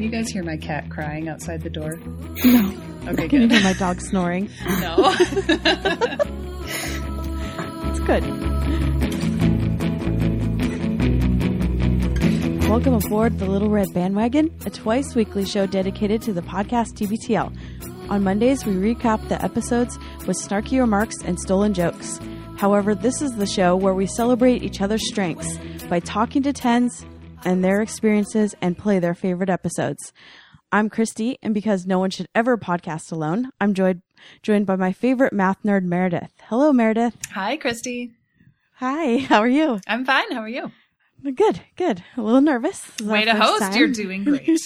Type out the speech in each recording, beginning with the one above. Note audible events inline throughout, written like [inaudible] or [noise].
Can you guys hear my cat crying outside the door? No. Okay, Can you hear my dog snoring? [laughs] no. [laughs] It's good. Welcome aboard the Little Red Bandwagon, a twice weekly show dedicated to the podcast TBTL. On Mondays, we recap the episodes with snarky remarks and stolen jokes. However, this is the show where we celebrate each other's strengths by talking to tens and their experiences and play their favorite episodes. I'm Christy, and because no one should ever podcast alone, I'm joined joined by my favorite math nerd, Meredith. Hello, Meredith. Hi, Christy. Hi, how are you? I'm fine. How are you? Good, good. A little nervous. This is our Way to host. time. You're doing great.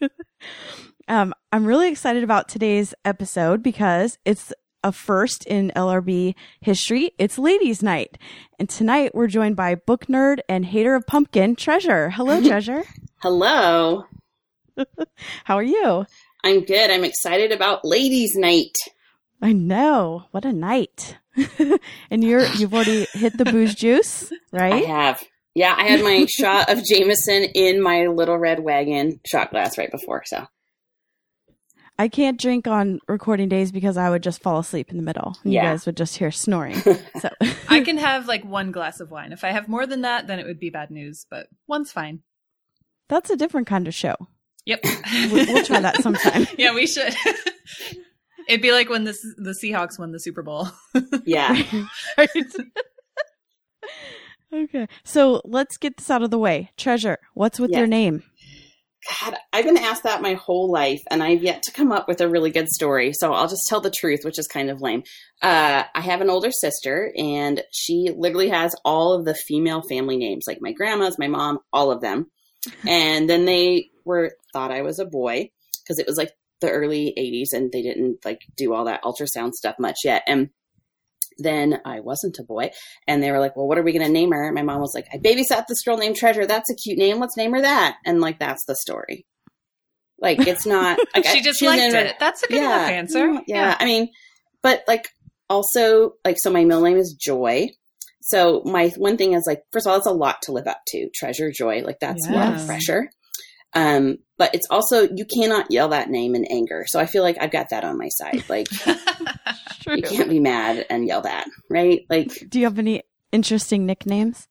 [laughs] Um, I'm really excited about today's episode because it's a first in LRB history. It's Ladies' Night. And tonight we're joined by book nerd and hater of pumpkin, Treasure. Hello, [laughs] Treasure. Hello. [laughs] How are you? I'm good. I'm excited about ladies' night. I know. What a night. [laughs] and you're you've already hit the booze juice, right? I have. Yeah, I had my shot of Jameson in my little red wagon shot glass right before. So I can't drink on recording days because I would just fall asleep in the middle. You Yeah. guys would just hear snoring. [laughs] So I [laughs] can have like one glass of wine. If I have more than that, then it would be bad news, but one's fine. that's a different kind of show. Yep. [laughs] We'll, we'll try that sometime. yeah, we should. It'd be like when the the Seahawks won the Super Bowl. yeah, Right. okay. So let's get this out of the way. Treasure, what's with Yeah. your name? God, I've been asked that my whole life, and I've yet to come up with a really good story. So I'll just tell the truth, which is kind of lame. Uh, I have an older sister, and she literally has all of the female family names, like my grandma's, my mom, all of them. And then they were thought I was a boy because it was like the early '80s, and they didn't like do all that ultrasound stuff much yet. And then I wasn't a boy, and they were like, "Well, what are we going to name her?" And my mom was like, "I babysat this girl named Treasure. That's a cute name. Let's name her that." And like, that's the story. Like, it's not. [laughs] Like, she I- just liked it. That's a good enough answer. Mm, Yeah. I mean, but like also like so my middle name is Joy. So my one thing is like first of all, it's a lot to live up to. Treasure, joy, like that's a lot of pressure. Um, but it's also you cannot yell that name in anger. So I feel like I've got that on my side. Like [laughs] you can't be mad and yell that, right? Like Do you have any interesting nicknames?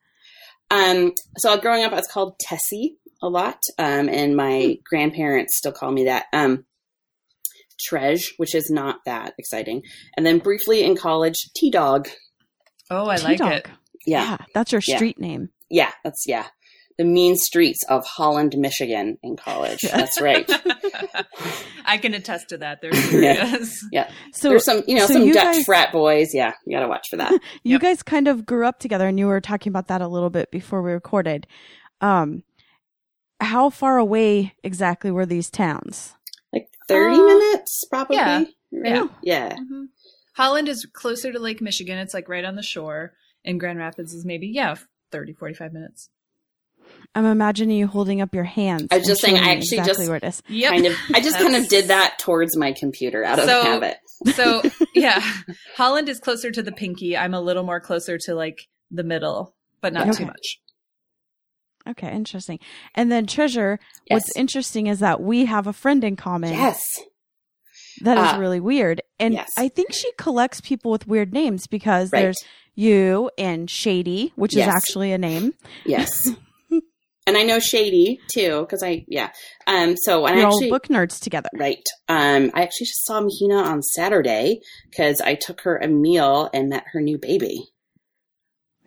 um, so growing up, I was called Tessie a lot, um, and my grandparents still call me that. Um, Trej, which is not that exciting, and then briefly in college, T Dog. oh, I like it. Yeah, That's your Yeah. street name. yeah, that's yeah, the mean streets of Holland, Michigan, in college. That's right. [laughs] I can attest to that. They're [laughs] Yeah. serious. So There's some, you know, so some you Dutch guys- frat boys. Yeah, you got to watch for that. [laughs] you Yep. guys kind of grew up together and you were talking about that a little bit before we recorded. Um how far away exactly were these towns? Like thirty Uh, minutes, probably. yeah. right? Yeah. yeah. Mhm. Holland is closer to Lake Michigan. It's like right on the shore. And Grand Rapids is maybe, yeah, 30, 45 minutes. I'm imagining you holding up your hands. I was just saying, I actually exactly just- where it is. Yep. Kind of. I just kind of did that towards my computer out of So- habit. so [laughs] yeah, Holland is closer to the pinky. I'm a little more closer to like the middle, but not Okay. too much. Okay, interesting. And then Treasure, Yes. what's interesting is that we have a friend in common. Yes. That is Uh, really weird. And yes. I think she collects people with weird names because Right. there's you and Shady, which Yes. is actually a name. Yes. [laughs] and I know Shady too, because I yeah. Um. So and I actually all book nerds together. right. Um. I actually just saw Mahina on Saturday because I took her a meal and met her new baby.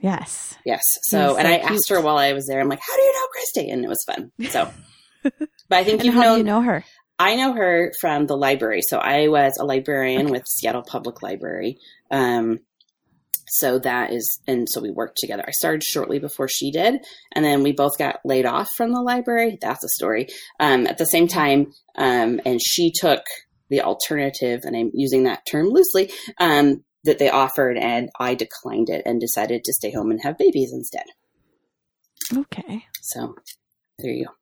Yes. Yes. So He's and so I cute. asked her while I was there. I'm like, "How do you know Christy?" And it was fun. So, [laughs] but I think And you've how known. do you know her? I know her from the library. So I was a librarian with Seattle Public Library. Um, so that is, and so we worked together. I started shortly before she did, and then we both got laid off from the library. That's a story. Um, at the same time, um, and she took the alternative, and I'm using that term loosely, um, that they offered, and I declined it and decided to stay home and have babies instead. Okay. So there you go.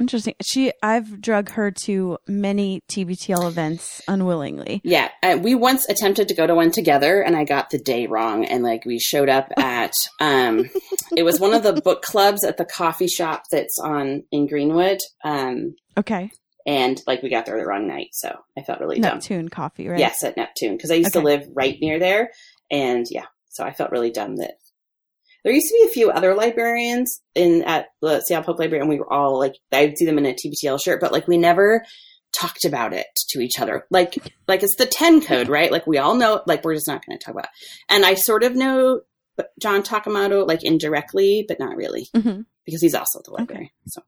Interesting. She, I've drug her to many TBTL events unwillingly. Yeah, uh, we once attempted to go to one together, and I got the day wrong. And like we showed up [laughs] at, um, it was one of the book clubs at the coffee shop that's on in Greenwood. Um, Okay. and like we got there the wrong night, so I felt really dumb. Neptune coffee, right? Yes, at Neptune because I used Okay. to live right near there, and yeah, so I felt really dumb that there used to be a few other librarians in at the Seattle Public Library, and we were all like, I'd see them in a TBTL shirt, but like we never talked about it to each other. Like, like it's the ten code, right? Like we all know, like we're just not going to talk about. It. And I sort of know John Takamoto like indirectly, but not really hmm because he's also at the library. So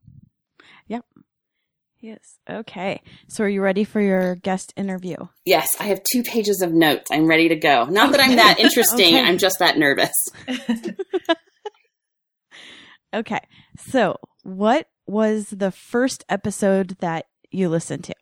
Yes. Okay. So are you ready for your guest interview? yes, I have two pages of notes. I'm ready to go. Not that I'm that [laughs] interesting. Okay. I'm just that nervous. [laughs] Okay. So what was the first episode that you listened to?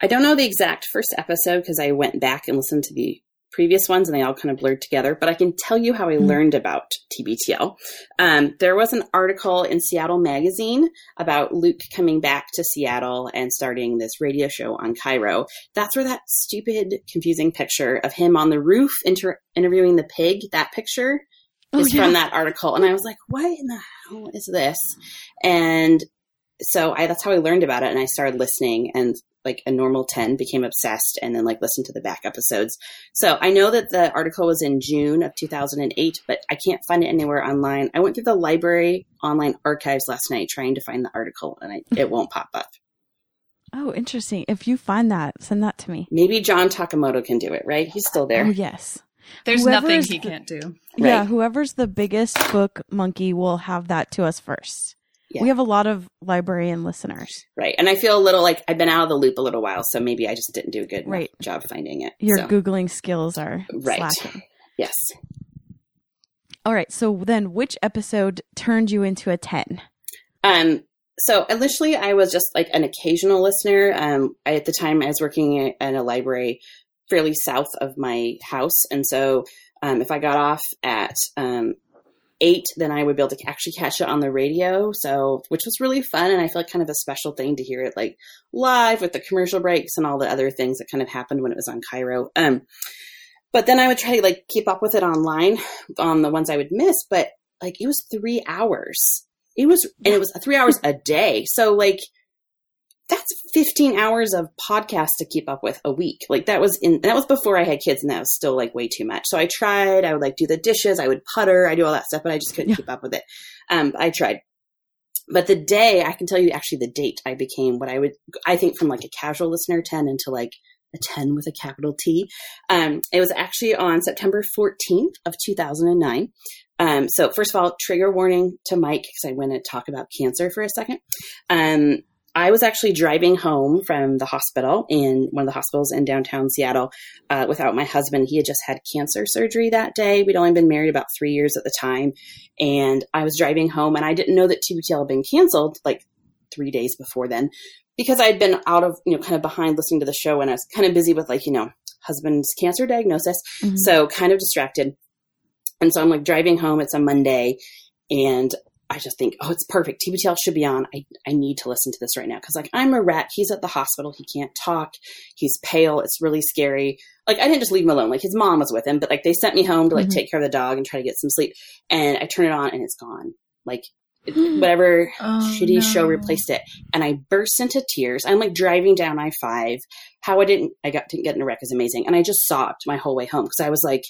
I don't know the exact first episode because I went back and listened to the previous ones and they all kind of blurred together, but I can tell you how I Mhm. learned about TBTL. Um, there was an article in Seattle Magazine about Luke coming back to Seattle and starting this radio show on KIRO. That's where that stupid, confusing picture of him on the roof inter- interviewing the pig, that picture Oh, is yeah. from that article. And I was like, what in the hell is this? And so I, that's how I learned about it. And I started listening and like a normal 10 became obsessed and then like listened to the back episodes. So I know that the article was in June of 2008, but I can't find it anywhere online. I went through the library online archives last night trying to find the article and I, it won't pop up. Oh, interesting. If you find that, send that to me. Maybe John Takamoto can do it, right? He's still there. Oh, yes. There's Whoever nothing he the- can't do. Yeah, Right. whoever's the biggest book monkey will have that to us first. Yeah. We have a lot of librarian listeners. Right. And I feel a little like I've been out of the loop a little while, so maybe I just didn't do a good Right. job finding it. Your So, Googling skills are Right. slacking. yes. All right. So then which episode turned you into a 10? Um, so initially, I was just like an occasional listener. Um, I, at the time, I was working at a library fairly south of my house, and so um, if I got off at um, eight, then I would be able to actually catch it on the radio. So, which was really fun, and I feel like kind of a special thing to hear it like live with the commercial breaks and all the other things that kind of happened when it was on KIRO. Um, but then I would try to like keep up with it online on the ones I would miss, but like it was three hours. It was, and it was three hours a day. So like, that's 15 hours of podcast to keep up with a week. Like that was in, that was before I had kids and that was still like way too much. So I tried, I would like do the dishes, I would putter, I do all that stuff, but I just couldn't Yeah. keep up with it. Um, I tried. But the day, I can tell you actually the date I became what I would, I think from like a casual listener 10 into like a 10 with a capital T. Um, it was actually on September 14th of 2009. Um, so first of all, trigger warning to Mike because I went to talk about cancer for a second. Um, I was actually driving home from the hospital in one of the hospitals in downtown Seattle uh, without my husband. He had just had cancer surgery that day. We'd only been married about three years at the time. And I was driving home and I didn't know that TBTL had been canceled like three days before then because I'd been out of, you know, kind of behind listening to the show and I was kind of busy with like, you know, husband's cancer diagnosis. Mhm. So kind of distracted. And so I'm like driving home. It's a Monday and I just think, oh, it's perfect. TBTL should be on. I, I need to listen to this right now. Cause like I'm a rat. He's at the hospital. He can't talk. He's pale. It's really scary. Like I didn't just leave him alone. Like his mom was with him, but like they sent me home to like Mhm. take care of the dog and try to get some sleep. And I turn it on and it's gone. Like [gasps] whatever Oh, shitty show replaced it. And I burst into tears. I'm like driving down I five. How I didn't I got didn't get in a wreck is amazing. And I just sobbed my whole way home because I was like,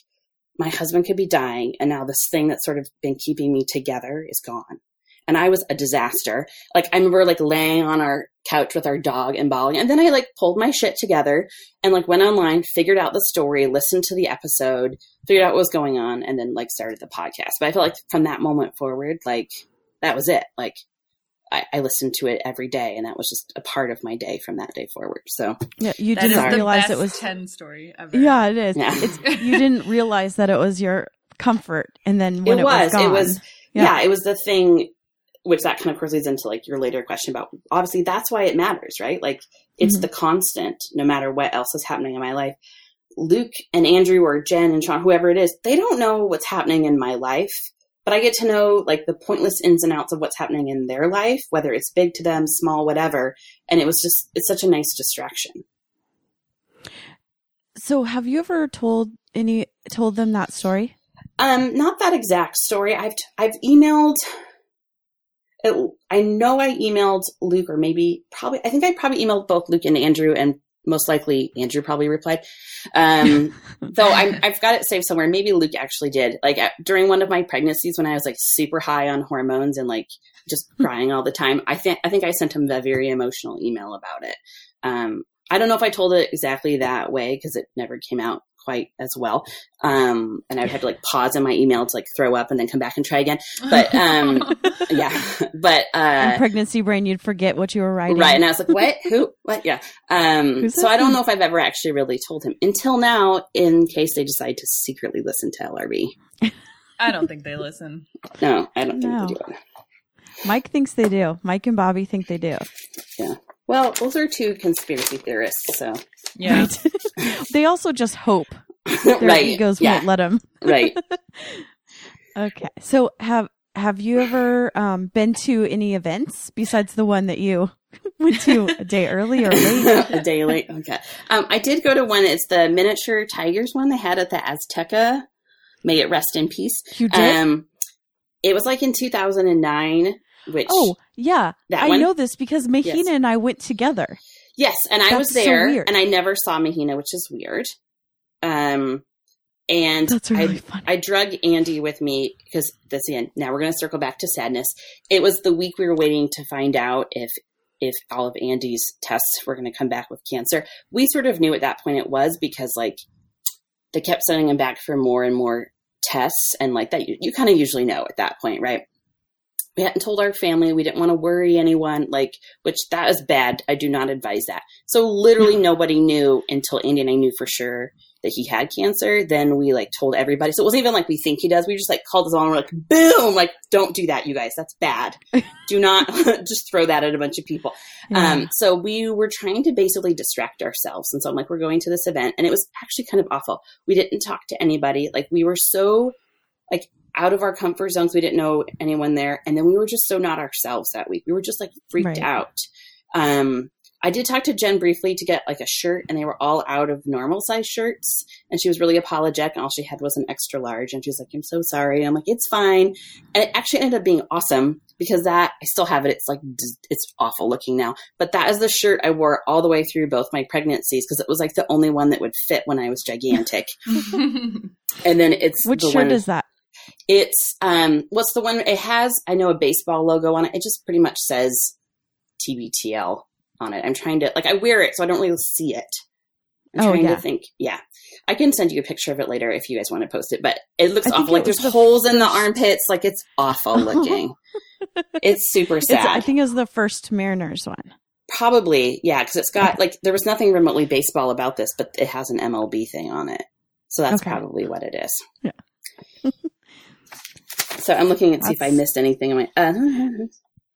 my husband could be dying, and now this thing that's sort of been keeping me together is gone. And I was a disaster. Like I remember like laying on our couch with our dog and bawling. And then I like pulled my shit together and like went online, figured out the story, listened to the episode, figured out what was going on, and then like started the podcast. But I feel like from that moment forward, like that was it. Like I, I listened to it every day, and that was just a part of my day from that day forward. So Yeah, you That is didn't the realize best it was. ten story ever. Yeah, it is. Yeah. It's [laughs] you didn't realize that it was your comfort, and then when it it, was, gone, it was, Yeah. yeah. it was the thing. Which that kind of course leads into like your later question about obviously that's why it matters, right? Like it's Mhm. the constant, no matter what else is happening in my life. Luke and Andrew or Jen and Sean, whoever it is, they don't know what's happening in my life but I get to know like the pointless ins and outs of what's happening in their life, whether it's big to them, small, whatever. And it was just, it's such a nice distraction. So, have you ever told any told them that story? Um, not that exact story. I've I've emailed. It, I know I emailed Luke, or maybe probably. I think I probably emailed both Luke and Andrew, and most likely Andrew probably replied. Um, [laughs] though i have got it saved somewhere. Maybe Luke actually did. Like at, during one of my pregnancies, when I was like super high on hormones and like just [laughs] crying all the time, I think I think I sent him a very emotional email about it. Um, I don't know if I told it exactly that way because it never came out quite as well. Um, and I'd have to like pause in my email to like throw up and then come back and try again. But um, [laughs] yeah, [laughs] but uh, in pregnancy brain, you'd forget what you were writing, right? And I was like, what? Who? What? Yeah. Um, so I don't know if I've ever actually really told him until now, in case they decide to secretly listen to LRB. [laughs] I don't think they listen. No, I don't think no. they do. Mike thinks they do. Mike and Bobby think they do. Yeah. Well, those are two conspiracy theorists, so yeah. Right. [laughs] they also just hope their right. egos yeah. won't let them. right. [laughs] okay. So have have you ever um, been to any events besides the one that you [laughs] went to a day early or late? a day late. Okay. Um, I did go to one. It's the miniature tigers one they had at the Azteca. May it rest in peace. You did. Um, it was like in 2009. Which oh yeah, I one? know this because Mahina yes. and I went together. Yes, and I was there, so and I never saw Mahina, which is weird. Um, and That's really I. I drug Andy with me because this again. Now we're going to circle back to sadness. It was the week we were waiting to find out if if all of Andy's tests were going to come back with cancer. We sort of knew at that point it was because like they kept sending him back for more and more tests, and like that you, you kind of usually know at that point, right? We hadn't told our family. We didn't want to worry anyone like which that is bad. I do not advise that. So literally nobody knew until andy and i knew for sure that he had cancer. Then we like told everybody. So it wasn't even like we think he does. We just like called his mom. And we're like boom! Like don't do that you guys. That's bad. [laughs] Do not [laughs] just throw that at a bunch of people. Yeah. um so we were trying to basically distract ourselves. And so i'm like we're going to this event. And it was actually kind of awful. We didn't talk to anybody. Like we were so like out of our comfort zones. We didn't know anyone there. And then we were just so not ourselves that week. We were just like freaked right. out. Um, I did talk to Jen briefly to get like a shirt, and they were all out of normal size shirts. And she was really apologetic, and all she had was an extra large. And she was like, "I'm so sorry." And I'm like, "It's fine." And it actually ended up being awesome because that I still have it. It's like it's awful looking now, but that is the shirt I wore all the way through both my pregnancies because it was like the only one that would fit when I was gigantic. [laughs] and then it's which shirt one, is that? It's um what's the one it has I know a baseball logo on it. It just pretty much says TBTL on it. I'm trying to like I wear it so I don't really see it. I'm oh, trying yeah. to think. Yeah. I can send you a picture of it later if you guys want to post it, but it looks awful. Like there's the holes first... in the armpits. Like it's awful looking. [laughs] it's super sad. It's, I think it was the first Mariners one. Probably, yeah, because it's got like there was nothing remotely baseball about this, but it has an MLB thing on it, so that's okay. probably what it is. Yeah. [laughs] So I'm looking and see if I missed anything. I'm like, uh,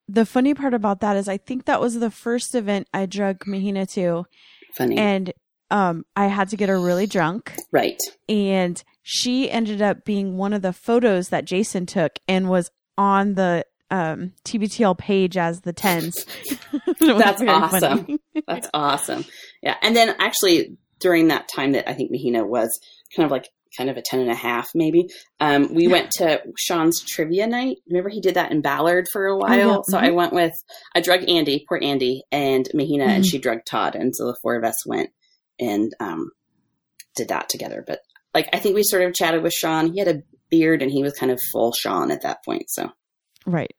the funny part about that is I think that was the first event I drug Mahina to. Funny. And um, I had to get her really drunk. Right. And she ended up being one of the photos that Jason took and was on the um, TBTL page as the tens. [laughs] [laughs] That's awesome. That's awesome. Yeah. And then actually during that time that I think Mahina was kind of like kind of a 10 and a half maybe. Um, we went to sean's trivia night. Remember he did that in ballard for a while? oh, yeah. so mm-hmm. i went with i drug andy poor andy and mahina mm-hmm. and she drugged todd and so the four of us went and um, did that together. But like i think we sort of chatted with sean. He had a beard and he was kind of full sean at that point so. Right.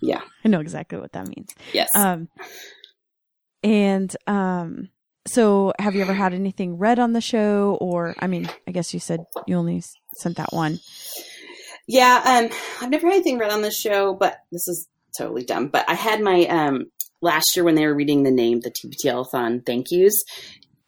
Yeah. [laughs] I know exactly what that means. Yes. Um and um so, have you ever had anything read on the show, or I mean, I guess you said you only sent that one. Yeah, um, I've never had anything read on the show, but this is totally dumb. But I had my um last year when they were reading the name, the TBTL thon thank yous.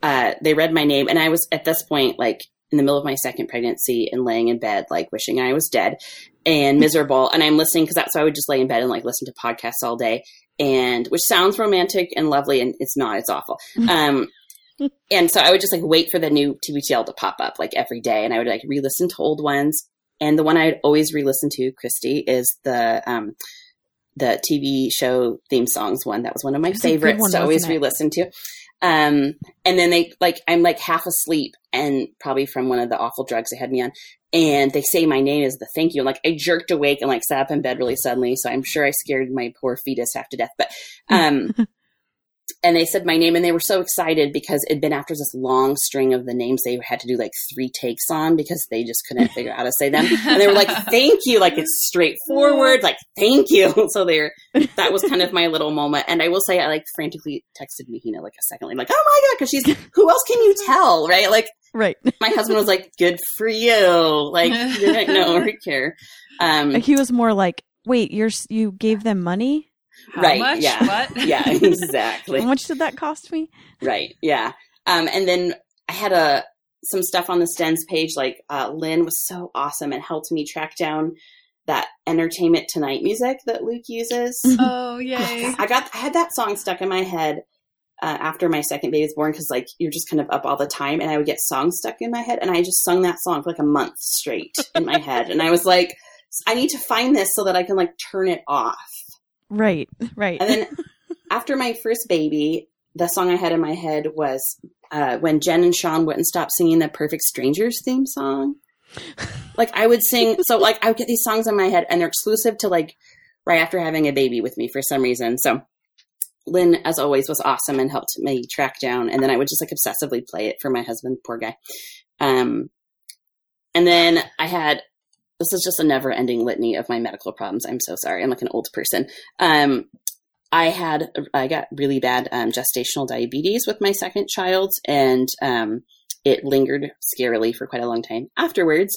Uh, they read my name, and I was at this point like in the middle of my second pregnancy and laying in bed, like wishing I was dead and [laughs] miserable. and I'm listening because that's why I would just lay in bed and like listen to podcasts all day and which sounds romantic and lovely and it's not it's awful [laughs] um and so i would just like wait for the new tbtl to pop up like every day and i would like re-listen to old ones and the one I'd always re-listen to, Christy, is the um, the TV show theme songs one. That was one of my It's a good favorites one, to always re-listen to. Um, and then they like I'm like half asleep and probably from one of the awful drugs they had me on. And they say my name is the thank you. Like I jerked awake and like sat up in bed really suddenly. So I'm sure I scared my poor fetus half to death. But um [laughs] and they said my name and they were so excited because it'd been after this long string of the names they had to do like three takes on because they just couldn't figure out how to say them. And they were like [laughs] thank you. Like it's straightforward. Like thank you. [laughs] So they're that was kind of my little moment. And i will say i like frantically texted Mahina like a second later like oh my god because she's who else can you tell? Right? Like Right. [laughs] my husband was like good for you. Like you didn't know or care. Um He was more like, "Wait, you're you gave them money? How Right, much? yeah. What? [laughs] yeah [laughs] exactly How much did that cost me?" Right. Yeah. Um, and then I had a some stuff on the Stens page. Like uh, Lynn was so awesome and helped me track down that Entertainment Tonight music that Luke uses. Oh, yay. I got I had that song stuck in my head uh, after my second baby was born because like you're just kind of up all the time, and I would get songs stuck in my head, and I just sung that song for like a month straight in my head, and I was like, I need to find this so that I can like turn it off. Right. Right. And then [laughs] after my first baby, the song I had in my head was uh, when Jen and Sean wouldn't stop singing the Perfect Strangers theme song. Like I would sing, so like I would get these songs in my head, and they're exclusive to like right after having a baby with me for some reason. So Lynn, as always, was awesome and helped me track down. And then I would just like obsessively play it for my husband, poor guy. Um, and then I had this is just a never ending litany of my medical problems. I'm so sorry. I'm like an old person. Um, I had I got really bad um, gestational diabetes with my second child, and um, it lingered scarily for quite a long time afterwards.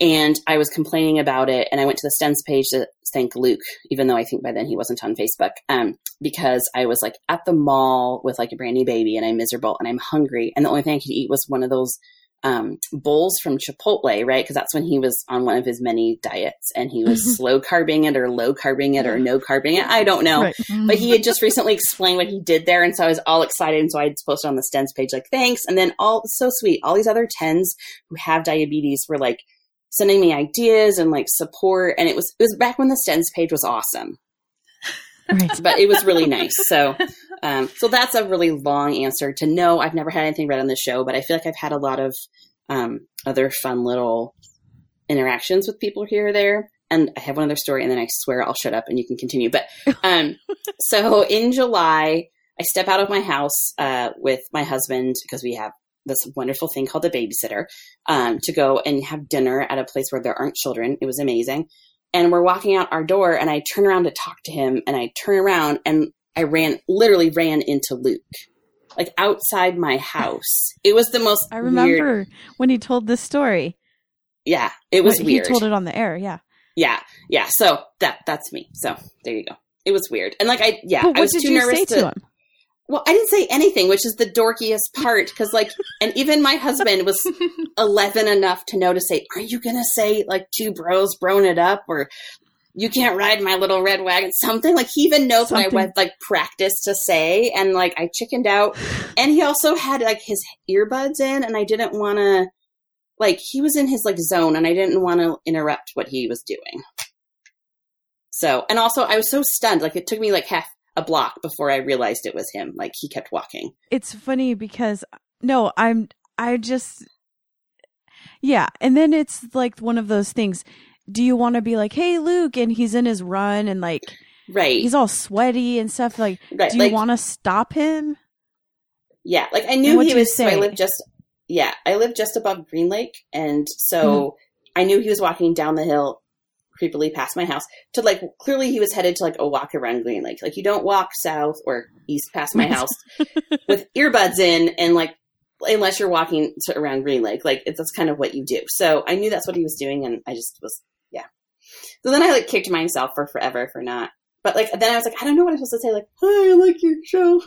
And I was complaining about it, and I went to the Stens page to thank Luke, even though I think by then he wasn't on Facebook, um, because I was like at the mall with like a brand new baby, and I'm miserable, and I'm hungry, and the only thing I could eat was one of those um, bowls from Chipotle, right? Because that's when he was on one of his many diets, and he was slow carbing it, or low carbing it, or no carbing it. I don't know. Right. But he had just recently explained what he did there, and so I was all excited. And so I had posted on the Stens page, like, thanks. And then all so sweet. All these other tens who have diabetes were like sending me ideas and like support. And it was it was back when the Stens page was awesome, Right. but it was really nice. So um, so that's a really long answer to no. I've never had anything read on the show, but I feel like I've had a lot of um, other fun little interactions with people here or there. And I have one other story, and then I swear I'll shut up and you can continue. But um, [laughs] so in July, I step out of my house uh, with my husband because we have this wonderful thing called a babysitter um, to go and have dinner at a place where there aren't children. It was amazing. And we're walking out our door, and I turn around to talk to him, and I turn around and I ran, literally ran into Luke, like outside my [laughs] house. It was the most I weird- remember when he told this story. yeah, it was He weird. told it on the air. Yeah. Yeah, yeah. So that that's me. So there you go. It was weird, and like I yeah, I was too nervous to. to him? Well, I didn't say anything, which is the dorkiest part, because like, and even my husband was [laughs] eleven enough to know to say, "Are you gonna say like two bros brown it up?" or you can't ride my little red wagon, something like he even knows what I Something. went like practice to say, and like I chickened out, and he also had like his earbuds in, and I didn't want to, like he was in his like zone, and I didn't want to interrupt what he was doing. So, and also I was so stunned, like it took me like half a block before I realized it was him. Like he kept walking. It's funny because no, I'm I just yeah, and then it's like one of those things. Do you want to be like, "Hey, Luke," and he's in his run and like Right. he's all sweaty and stuff like right. do you like, want to stop him? yeah. Like I knew he was, so I lived just, yeah, I lived just above Green Lake. And so Mm-hmm. I knew he was walking down the hill creepily past my house to like, clearly he was headed to like a walk around Green Lake. Like you don't walk south or east past my house [laughs] with earbuds in and like, unless you're walking to around Green Lake, like it's, that's kind of what you do. So I knew that's what he was doing, and I just was, yeah. So then I like kicked myself for forever for not. But like then I was like, I don't know what I'm supposed to say. Like, hi, I like your show.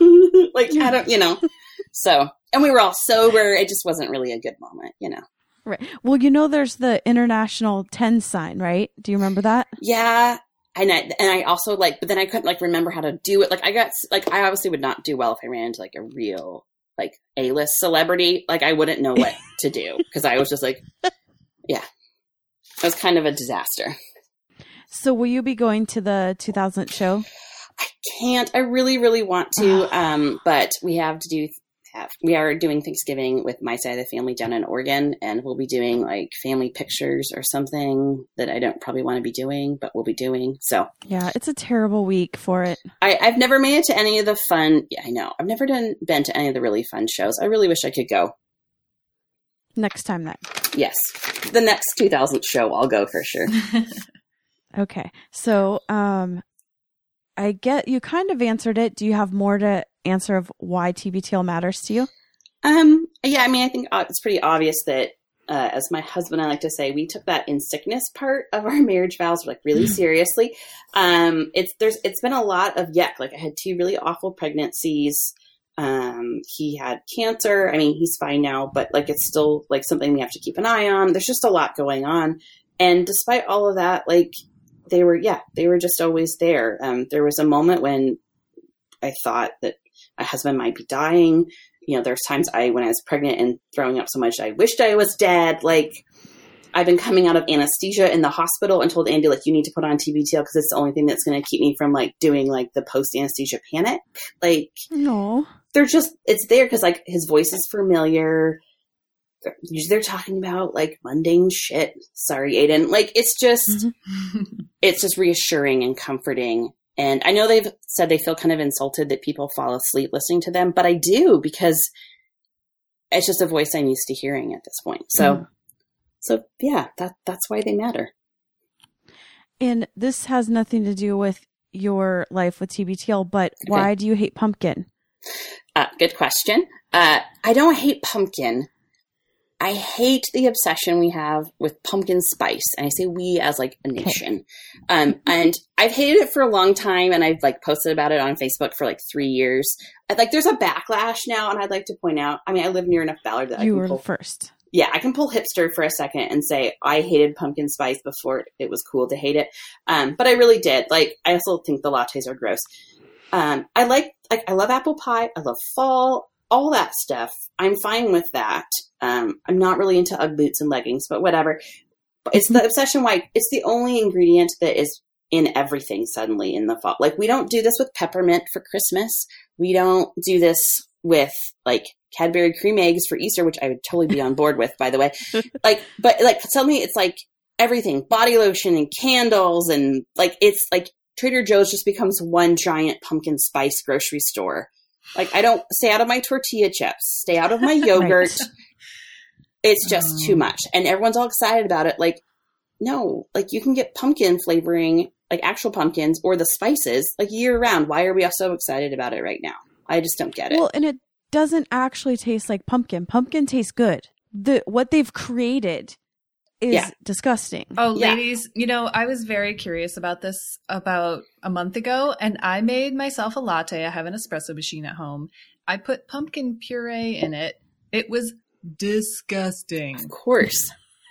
[laughs] like I don't, you know. [laughs] So and we were all sober. It just wasn't really a good moment, you know. Right. Well, you know there's the international 10 sign, right? Do you remember that? Yeah. And I, and I also like, but then I couldn't like remember how to do it. Like I got, like I obviously would not do well if I ran into like a real like A-list celebrity. Like I wouldn't know what [laughs] to do because I was just like, yeah. it was kind of a disaster. So will you be going to the 2000 show? I can't. I really, really want to, [sighs] um, but we have to do. Have, we are doing Thanksgiving with my side of the family down in Oregon, and we'll be doing like family pictures or something that I don't probably want to be doing, but we'll be doing. So Yeah, it's a terrible week for it. I, I've never made it to any of the fun. Yeah, I know. I've never done been to any of the really fun shows. I really wish I could go. Next time then. Yes, the next 2000 show, I'll go for sure. [laughs] [laughs] Okay. So, um, I get you kind of answered it. Do you have more to answer of why TBTL matters to you? Um, yeah, I mean, I think uh, it's pretty obvious that, uh, as my husband I like to say, we took that in sickness part of our [laughs] marriage vows like really seriously. Um, it's there's it's been a lot of yuck. Like I had two really awful pregnancies. Um, he had cancer. I mean, he's fine now, but like it's still like something we have to keep an eye on. There's just a lot going on, and despite all of that, like they were, yeah, they were just always there. Um, there was a moment when I thought that my husband might be dying you know, there's times I, when I was pregnant and throwing up so much, I wished I was dead. Like, I've been coming out of anesthesia in the hospital and told Andy, like, you need to put on TBTL because it's the only thing that's going to keep me from, like, doing, like, the post anesthesia panic. Like, No. they're just, it's there because, like, his voice is familiar. They're, they're talking about, like, mundane shit. Sorry, Aiden. Like, it's just, mm-hmm. it's just reassuring and comforting. And I know they've said they feel kind of insulted that people fall asleep listening to them, but I do because it's just a voice I'm used to hearing at this point. So, Mm. so yeah, that that's why they matter. And this has nothing to do with your life with TBTL, but why do you hate pumpkin? Uh, good question. Uh, I don't hate pumpkin. I hate the obsession we have with pumpkin spice, and I say we as like a nation. Um, and I've hated it for a long time, and I've like posted about it on Facebook for like three years. I, like, there's a backlash now, and I'd like to point out. I mean, I live near enough Ballard that I You can were pull first. yeah, I can pull hipster for a second and say I hated pumpkin spice before it was cool to hate it. Um, but I really did. Like, I also think the lattes are gross. Um, I like, like, I love apple pie. I love fall, all that stuff. I'm fine with that. Um, I'm not really into Ugg boots and leggings, but whatever. It's the obsession why it's the only ingredient that is in everything suddenly in the fall. Like, we don't do this with peppermint for Christmas. We don't do this with like Cadbury cream eggs for Easter, which I would totally be on board with, by the way. [laughs] Like, but like suddenly it's like everything body lotion and candles, and like it's like Trader Joe's just becomes one giant pumpkin spice grocery store. Like, I don't stay out of my tortilla chips, stay out of my [laughs] yogurt. Right. It's just Oh. too um. much. And everyone's all excited about it. Like, no, like you can get pumpkin flavoring, like actual pumpkins or the spices, like year round. Why are we all so excited about it right now? I just don't get it. Well, and it doesn't actually taste like pumpkin. Pumpkin tastes good. The what they've created is Yeah. disgusting. Oh, Yeah. ladies, you know, I was very curious about this about a month ago, and I made myself a latte. I have an espresso machine at home. I put pumpkin puree in it. It was disgusting. of course.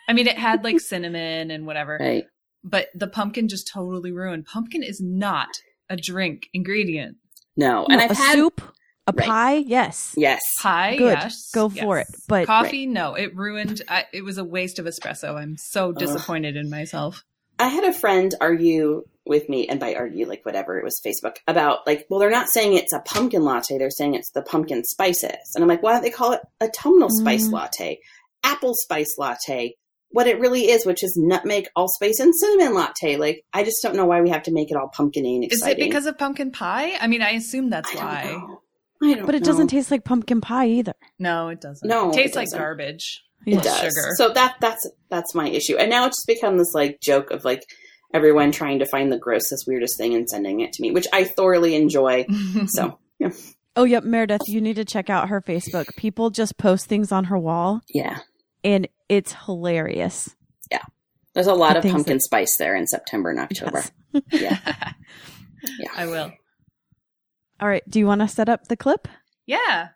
I mean, it had like [laughs] cinnamon and whatever, Right. but the pumpkin just totally ruined. Pumpkin is not a drink ingredient. No. No, and I've a had, soup, a Right. pie, yes. yes. Pie, Good. yes, Go for yes. it. But- coffee, no, it ruined. I, it was a waste of espresso. I'm so disappointed in myself. I had a friend argue with me, and by argue, like whatever, it was Facebook, about like, well, they're not saying it's a pumpkin latte, they're saying it's the pumpkin spices. And I'm like, why don't they call it autumnal spice Mm. latte, apple spice latte, what it really is, which is nutmeg, allspice, and cinnamon latte? Like, I just don't know why we have to make it all pumpkiny and Is it because of pumpkin pie? I mean, I assume that's I don't why. know. I don't But it know. doesn't taste like pumpkin pie either. No, it doesn't. No, it tastes it like doesn't. garbage. It does. Sugar. So that that's that's my issue. And now it's just become this like joke of like everyone trying to find the grossest, weirdest thing and sending it to me, which I thoroughly enjoy. [laughs] So yeah. Oh, yep, Meredith, you need to check out her Facebook. People just post things on her wall, Yeah. and it's hilarious. Yeah. There's a lot The of pumpkin that- spice there in September and October. Yes. [laughs] Yeah. [laughs] Yeah. I will. All right, do you want to set up the clip? Yeah.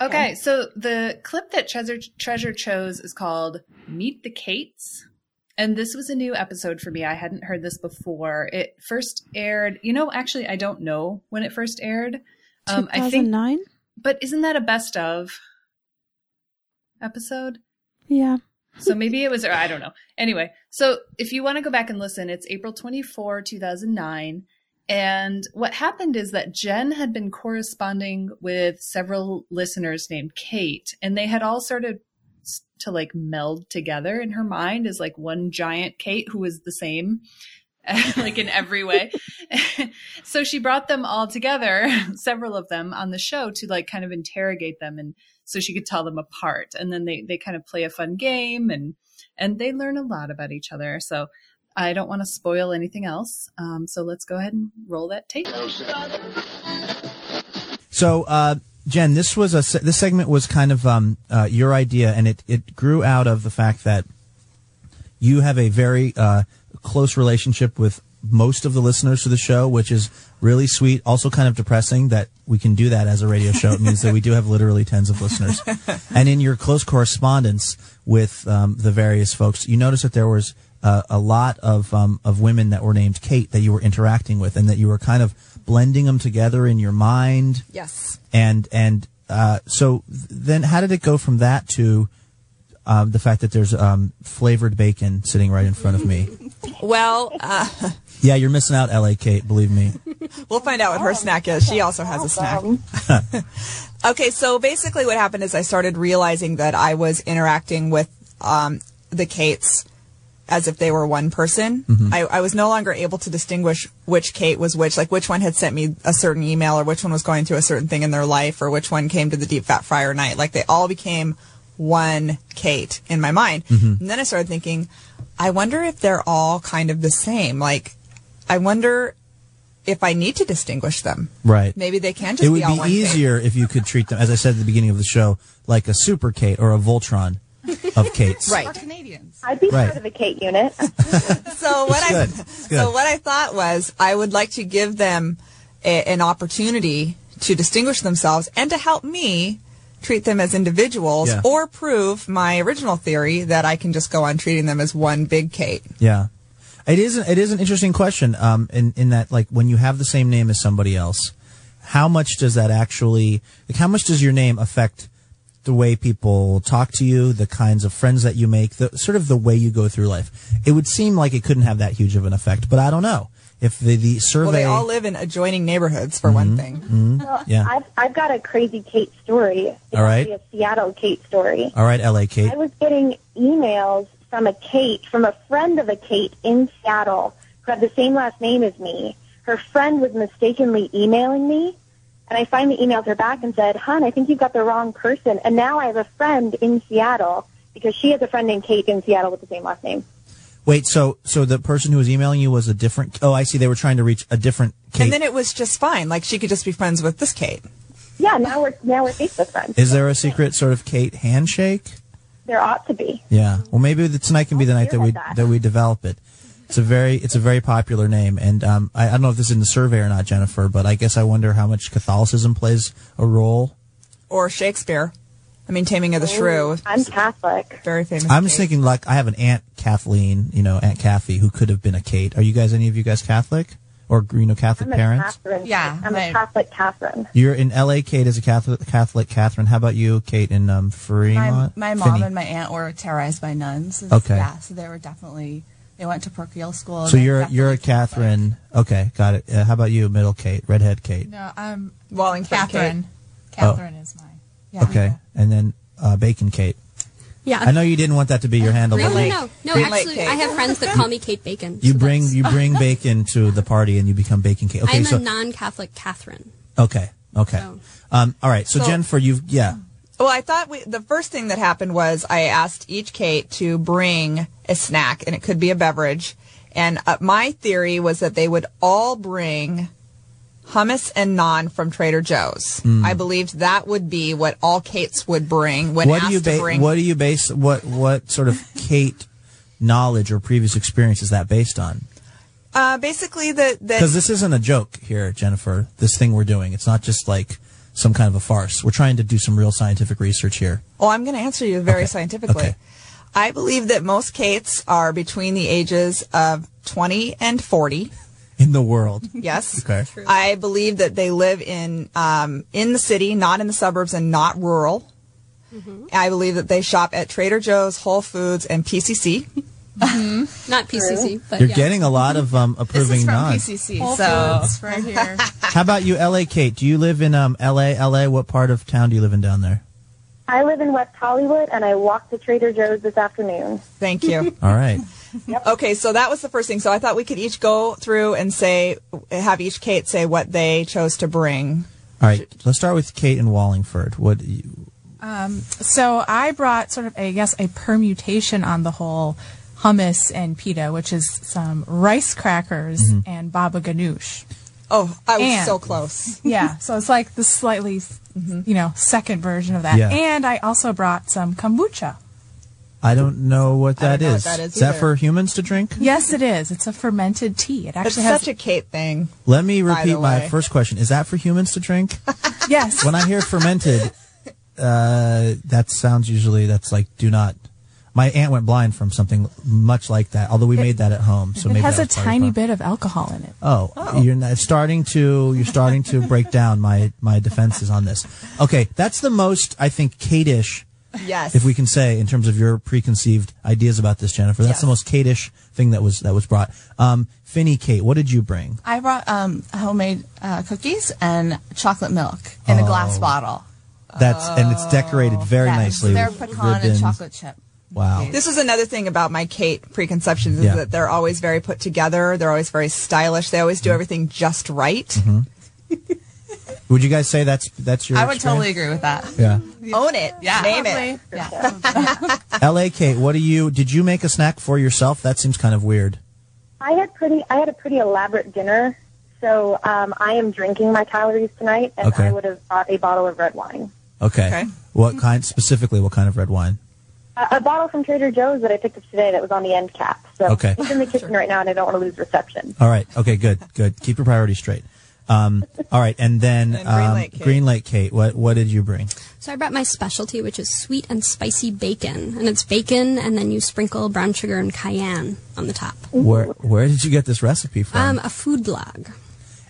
Okay, Okay. so the clip that Treasure Treasure chose is called "Meet the Kates," and this was a new episode for me. I hadn't heard this before. It first aired. You know, actually, I don't know when it first aired. Um, I think, 2009? but isn't that a best of episode? Yeah. So maybe it was, I don't know. Anyway, so if you want to go back and listen, it's April 24, 2009. And what happened is that Jen had been corresponding with several listeners named Kate, and they had all started to like meld together in her mind as like one giant Kate who was the same. [laughs] like in every way. [laughs] so she brought them all together, [laughs] several of them on the show to like kind of interrogate them and so she could tell them apart. And then they, they kind of play a fun game and, and they learn a lot about each other. So I don't want to spoil anything else. Um, so let's go ahead and roll that tape. So, uh, Jen, this was a this segment was kind of um, uh, your idea, and it it grew out of the fact that you have a very uh, close relationship with most of the listeners to the show, which is really sweet. Also, kind of depressing that we can do that as a radio show. It means that we do have literally tens of listeners. [laughs] and in your close correspondence with um, the various folks, you notice that there was uh, a lot of um, of women that were named Kate that you were interacting with, and that you were kind of blending them together in your mind. Yes. And and uh, so then, how did it go from that to um, the fact that there's um, flavored bacon sitting right in front of me? [laughs] Well, uh, yeah, you're missing out, L.A. Kate. Believe me. we'll find out what her snack is. She also has a snack. [laughs] okay, so basically, what happened is I started realizing that I was interacting with um, the Kates as if they were one person. Mm-hmm. I, I was no longer able to distinguish which Kate was which, like which one had sent me a certain email or which one was going through a certain thing in their life or which one came to the deep fat fryer night. Like they all became one Kate in my mind. Mm-hmm. And then I started thinking, I wonder if they're all kind of the same. Like, I wonder if I need to distinguish them. Right. Maybe they can just It would be all be one Kate. easier if you could treat them, as I said at the beginning of the show, like a super Kate or a Voltron of [laughs] Kates. Right. I'd be Right. part of the Kate unit. [laughs] So what I good. [laughs] It's good. so what I thought was I would like to give them a, an opportunity to distinguish themselves and to help me treat them as individuals Yeah. or prove my original theory that I can just go on treating them as one big Kate. Yeah. It is it is an interesting question um in in that like when you have the same name as somebody else how much does that actually like how much does your name affect the way people talk to you the kinds of friends that you make the sort of the way you go through life it would seem like it couldn't have that huge of an effect but I don't know if the the survey Well, they all live in adjoining neighborhoods for one mm-hmm. thing. Mm-hmm. Well, Yeah. I've, I've got a crazy Kate story. It's All right. actually a Seattle Kate story. all right LA Kate I was getting emails from a Kate, from a friend of a Kate in Seattle who had the same last name as me. Her friend was mistakenly emailing me, and I finally emailed her back and said, Hun, I think you've got the wrong person. And now I have a friend in Seattle because she has a friend named Kate in Seattle with the same last name. wait so so the person who was emailing you was a different oh I see they were trying to reach a different Kate And then it was just fine. Like she could just be friends with this Kate. Yeah, now we're now we're Facebook friends. is there a secret sort of Kate handshake There ought to be. Yeah. Well, maybe the, tonight can be the night that we that that. we develop it. It's a very it's a very popular name, and um, I, I don't know if this is in the survey or not, Jennifer, but I guess I wonder how much Catholicism plays a role. Or Shakespeare. I mean, Taming of the Shrew. I'm Catholic. Very famous. I'm just thinking like I have an aunt Kathleen, you know, Aunt Kathy, who could have been a Kate. Are you guys any of you guys Catholic or you know Catholic I'm a parents? Catherine. Yeah, I'm my- a Catholic Catherine. You're in L.A. Kate as a Catholic Catholic Catherine. How about you, Kate in um, My, Fremont? my mom Phinney? and my aunt were terrorized by nuns. Okay. Yeah, so they were definitely they went to parochial school. So They're you're you're a definitely Catholic. Catherine. Okay, got it. Uh, how about you, middle Kate, redhead Kate? No, I'm Wallingford Catherine. Catherine is my. Yeah. Okay, and then uh, Bacon Kate. Yeah. I know you didn't want that to be your handle, No, but no, no, no. Green Actually, Kate. I have friends that call me Kate Bacon. you so bring that's- you [laughs] bring bacon to the party and you become Bacon Kate. Okay, I'm so a non-Catholic Catherine. okay, okay. So- Um, all right. So, So- Jennifer, you've yeah. Well, I thought we, the first thing that happened was I asked each Kate to bring a snack, and it could be a beverage. And uh, my theory was that they would all bring hummus and naan from Trader Joe's. I believed that would be what all Kates would bring when. What asked do you to base? bring. What do you base? What what sort of Kate knowledge or previous experience is that based on? uh, basically, that Because this isn't a joke here, Jennifer. This thing we're doing, it's not just like some kind of a farce. We're trying to do some real scientific research here. Oh, I'm going to answer you very Okay. scientifically. Okay. I believe that most Kates are between the ages of 20 and 40. In the world. Yes. [laughs] Okay. I believe that they live in um, in the city, not in the suburbs, and not rural. I believe that they shop at Trader Joe's, Whole Foods, and PCC. [laughs] Not PCC, but You're yeah. getting a lot of um, This approving is from nods. PCC, Whole so Foods. right here. [laughs] How about you, LA Kate? Do you live in um, LA? LA? What part of town do you live in down there? I live in West Hollywood, and I walked to Trader Joe's this afternoon. Thank you. [laughs] All right. okay, so that was the first thing. So I thought we could each go through and say, have each Kate say what they chose to bring. All right. Let's start with Kate in Wallingford. What? You, So I brought sort of, I guess, a permutation on the whole hummus and pita, which is some rice crackers Mm-hmm. and baba ganoush. Oh, I was And- so close. [laughs] Yeah, so it's like the slightly, you know, second version of that. Yeah. And I also brought some kombucha. I don't know what I that don't know what is. that is that for humans to drink? Yes, it is. It's a fermented tea. It It's actually has such a Kate thing. Let me repeat my first question. Is that for humans to drink? [laughs] yes. when I hear fermented, uh, that sounds usually that's like do not. My aunt went blind from something much like that. Although we made that at home, so it maybe has a that was part of tiny bit of alcohol in it. Oh, you're not, starting to you're starting to break down my my defenses on this. Okay, that's the most I think Kate-ish, Yes. if we can say in terms of your preconceived ideas about this, Jennifer. That's Yes. the most Kate-ish thing that was that was brought. Um, Phinney, Kate, what did you bring? I brought um, homemade uh, cookies and chocolate milk in a glass bottle. That's and it's decorated very Yes, nicely. They're pecan ribbons. and chocolate chip. Wow. This is another thing about my Kate preconceptions is Yeah. that they're always very put together. They're always very stylish. They always do Mm-hmm. everything just right. Would you guys say that's that's your? I would experience? totally agree with that. Yeah. Own it. Yeah. Name it. Yeah. [laughs] L.A. Kate, what do you? Did you make a snack for yourself? That seems kind of weird. I had pretty. I had a pretty elaborate dinner, so um, I am drinking my calories tonight, and Okay. I would have bought a bottle of red wine. Okay. Okay. What kind specifically? What kind of red wine? A, a bottle from Trader Joe's that I picked up today that was on the end cap. So Okay. it's in the kitchen right now, and I don't want to lose reception. All right. Okay. Good. Good. Keep your priorities straight. Um, all right. And then And Green um, Lake Kate. Green Lake Kate. What What did you bring? So I brought my specialty, which is sweet and spicy bacon, and it's bacon, and then you sprinkle brown sugar and cayenne on the top. Where Where did you get this recipe from? Um, a food blog.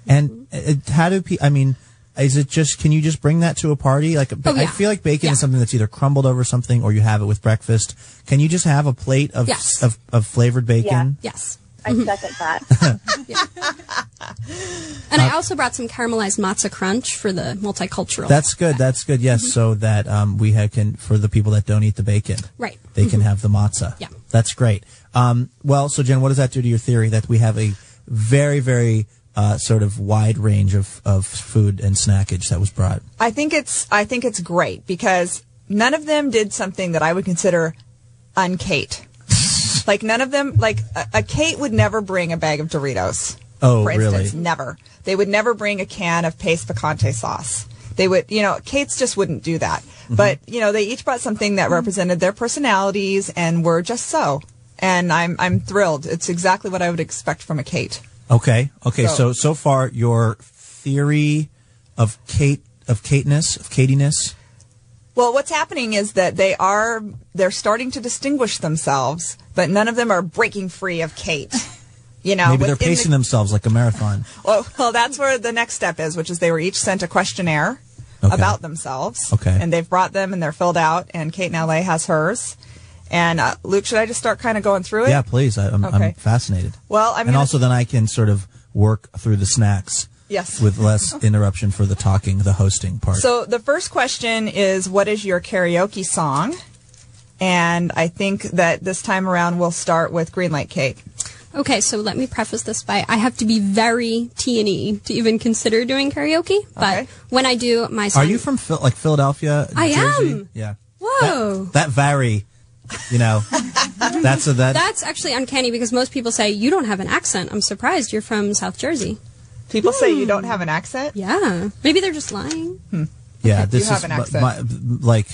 and uh, how do people? I mean, is it just? Can you just bring that to a party? Like, Oh, I feel like bacon Yeah. is something that's either crumbled over something or you have it with breakfast. Can you just have a plate of Yes. of, of flavored bacon? Yes. I second that. [laughs] And I also brought some caramelized matzo crunch for the multicultural. That's good. That's good. Yes, so that um, we ha- can for the people that don't eat the bacon, Right. They can have the matzah. Yeah. that's great. Um, well, so Jen, what does that do to your theory that we have a very, very uh, sort of wide range of, of food and snackage that was brought? I think it's I think it's great because none of them did something that I would consider unkate. [laughs] like none of them like a, a Kate would never bring a bag of Doritos. Oh, for instance, really? never. They would never bring a can of Pace picante sauce. They would, you know, Kate's just wouldn't do that. Mm-hmm. But, you know, they each brought something that represented their personalities and were just so. And I'm I'm thrilled. It's exactly what I would expect from a Kate. Okay, okay. So So- so far, your theory of Kate of Kateness of Katiness. Well, what's happening is that they are they're starting to distinguish themselves, but none of them are breaking free of Kate. [laughs] You know, Maybe they're pacing the- themselves like a marathon. [laughs] Well, well, that's where the next step is, which is they were each sent a questionnaire Okay. about themselves. Okay. And they've brought them and they're filled out, and Kate in LA has hers. And uh, Luke, should I just start kind of going through it? Yeah, please. I, I'm, I'm Okay. fascinated. Well, I'm and gonna- also then I can sort of work through the snacks. Yes. [laughs] With less interruption for the talking, the hosting part. So the first question is, what is your karaoke song? And I think that this time around we'll start with Green Lake Kate. Okay, so let me preface this by I have to be very T and E to even consider doing karaoke. But Okay. when I do my song, Are you from Phil- like Philadelphia? I Jersey? am. Yeah. Whoa. That, that vary. You know, [laughs] that's a that. That's actually uncanny because most people say you don't have an accent. I'm surprised you're from South Jersey. People say you don't hmm. have an accent. Yeah, maybe they're just lying. Hmm. yeah, this you is have an bu- My, like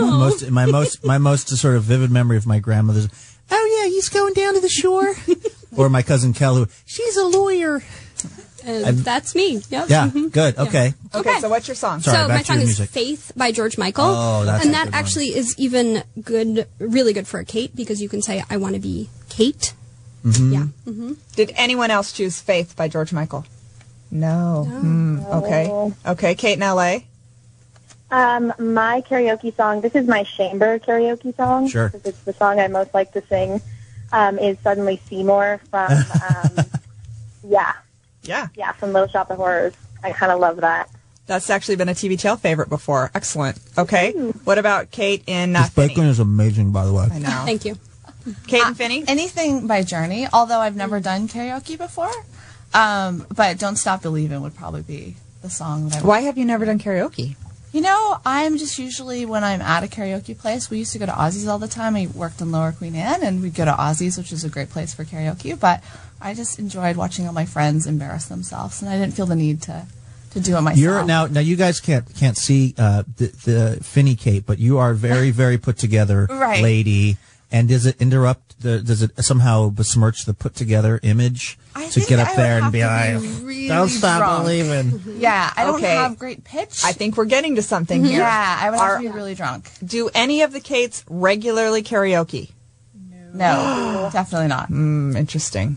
most my most my most sort of vivid memory of my grandmother's. Oh yeah, he's going down to the shore. [laughs] or my cousin Kel, who she's a lawyer. And that's me. Yep. Yeah, Mhm. good. Okay. Okay, Okay. so what's your song? Sorry, so back my to song your is music. "Faith" by George Michael, Oh, that's a and that good one. actually is even good, really good for a Kate because you can say, "I want to be Kate." Mm-hmm. Yeah. hmm Did anyone else choose Faith by George Michael? No. Hmm, okay. Okay, Kate in LA. Um, my karaoke song, this is my chamber karaoke song. Sure. Because it's the song I most like to sing, um, is Suddenly Seymour from, [laughs] um, yeah, Yeah. yeah, from Little Shop of Horrors. I kind of love that. That's actually been a TBTL favorite before. Excellent. Okay. What about Kate in uh, This bacon Phinney? is amazing, by the way. I know. [laughs] Thank you. Kate and Phinney? Anything by Journey, although I've never done karaoke before. Um, but Don't Stop Believing would probably be the song that I would Why have you never done karaoke? You know, I'm just usually when I'm at a karaoke place. We used to go to Ozzy's all the time. I worked in Lower Queen Anne, and we'd go to Ozzy's, which is a great place for karaoke. But I just enjoyed watching all my friends embarrass themselves, and I didn't feel the need to to do it myself. You're now now you guys can't can't see uh, the the Phinney Kate, but you are very [laughs] very put together Right. lady. And does it interrupt the? Does it somehow besmirch the put together image I to get up I there and be have like, really "Don't stop drunk. believing." [laughs] Yeah, I don't Okay. have great pitch. I think we're getting to something here. yeah, I would have Are- to be really drunk. Do any of the Kates regularly karaoke? No, [gasps] definitely not. Hmm, interesting.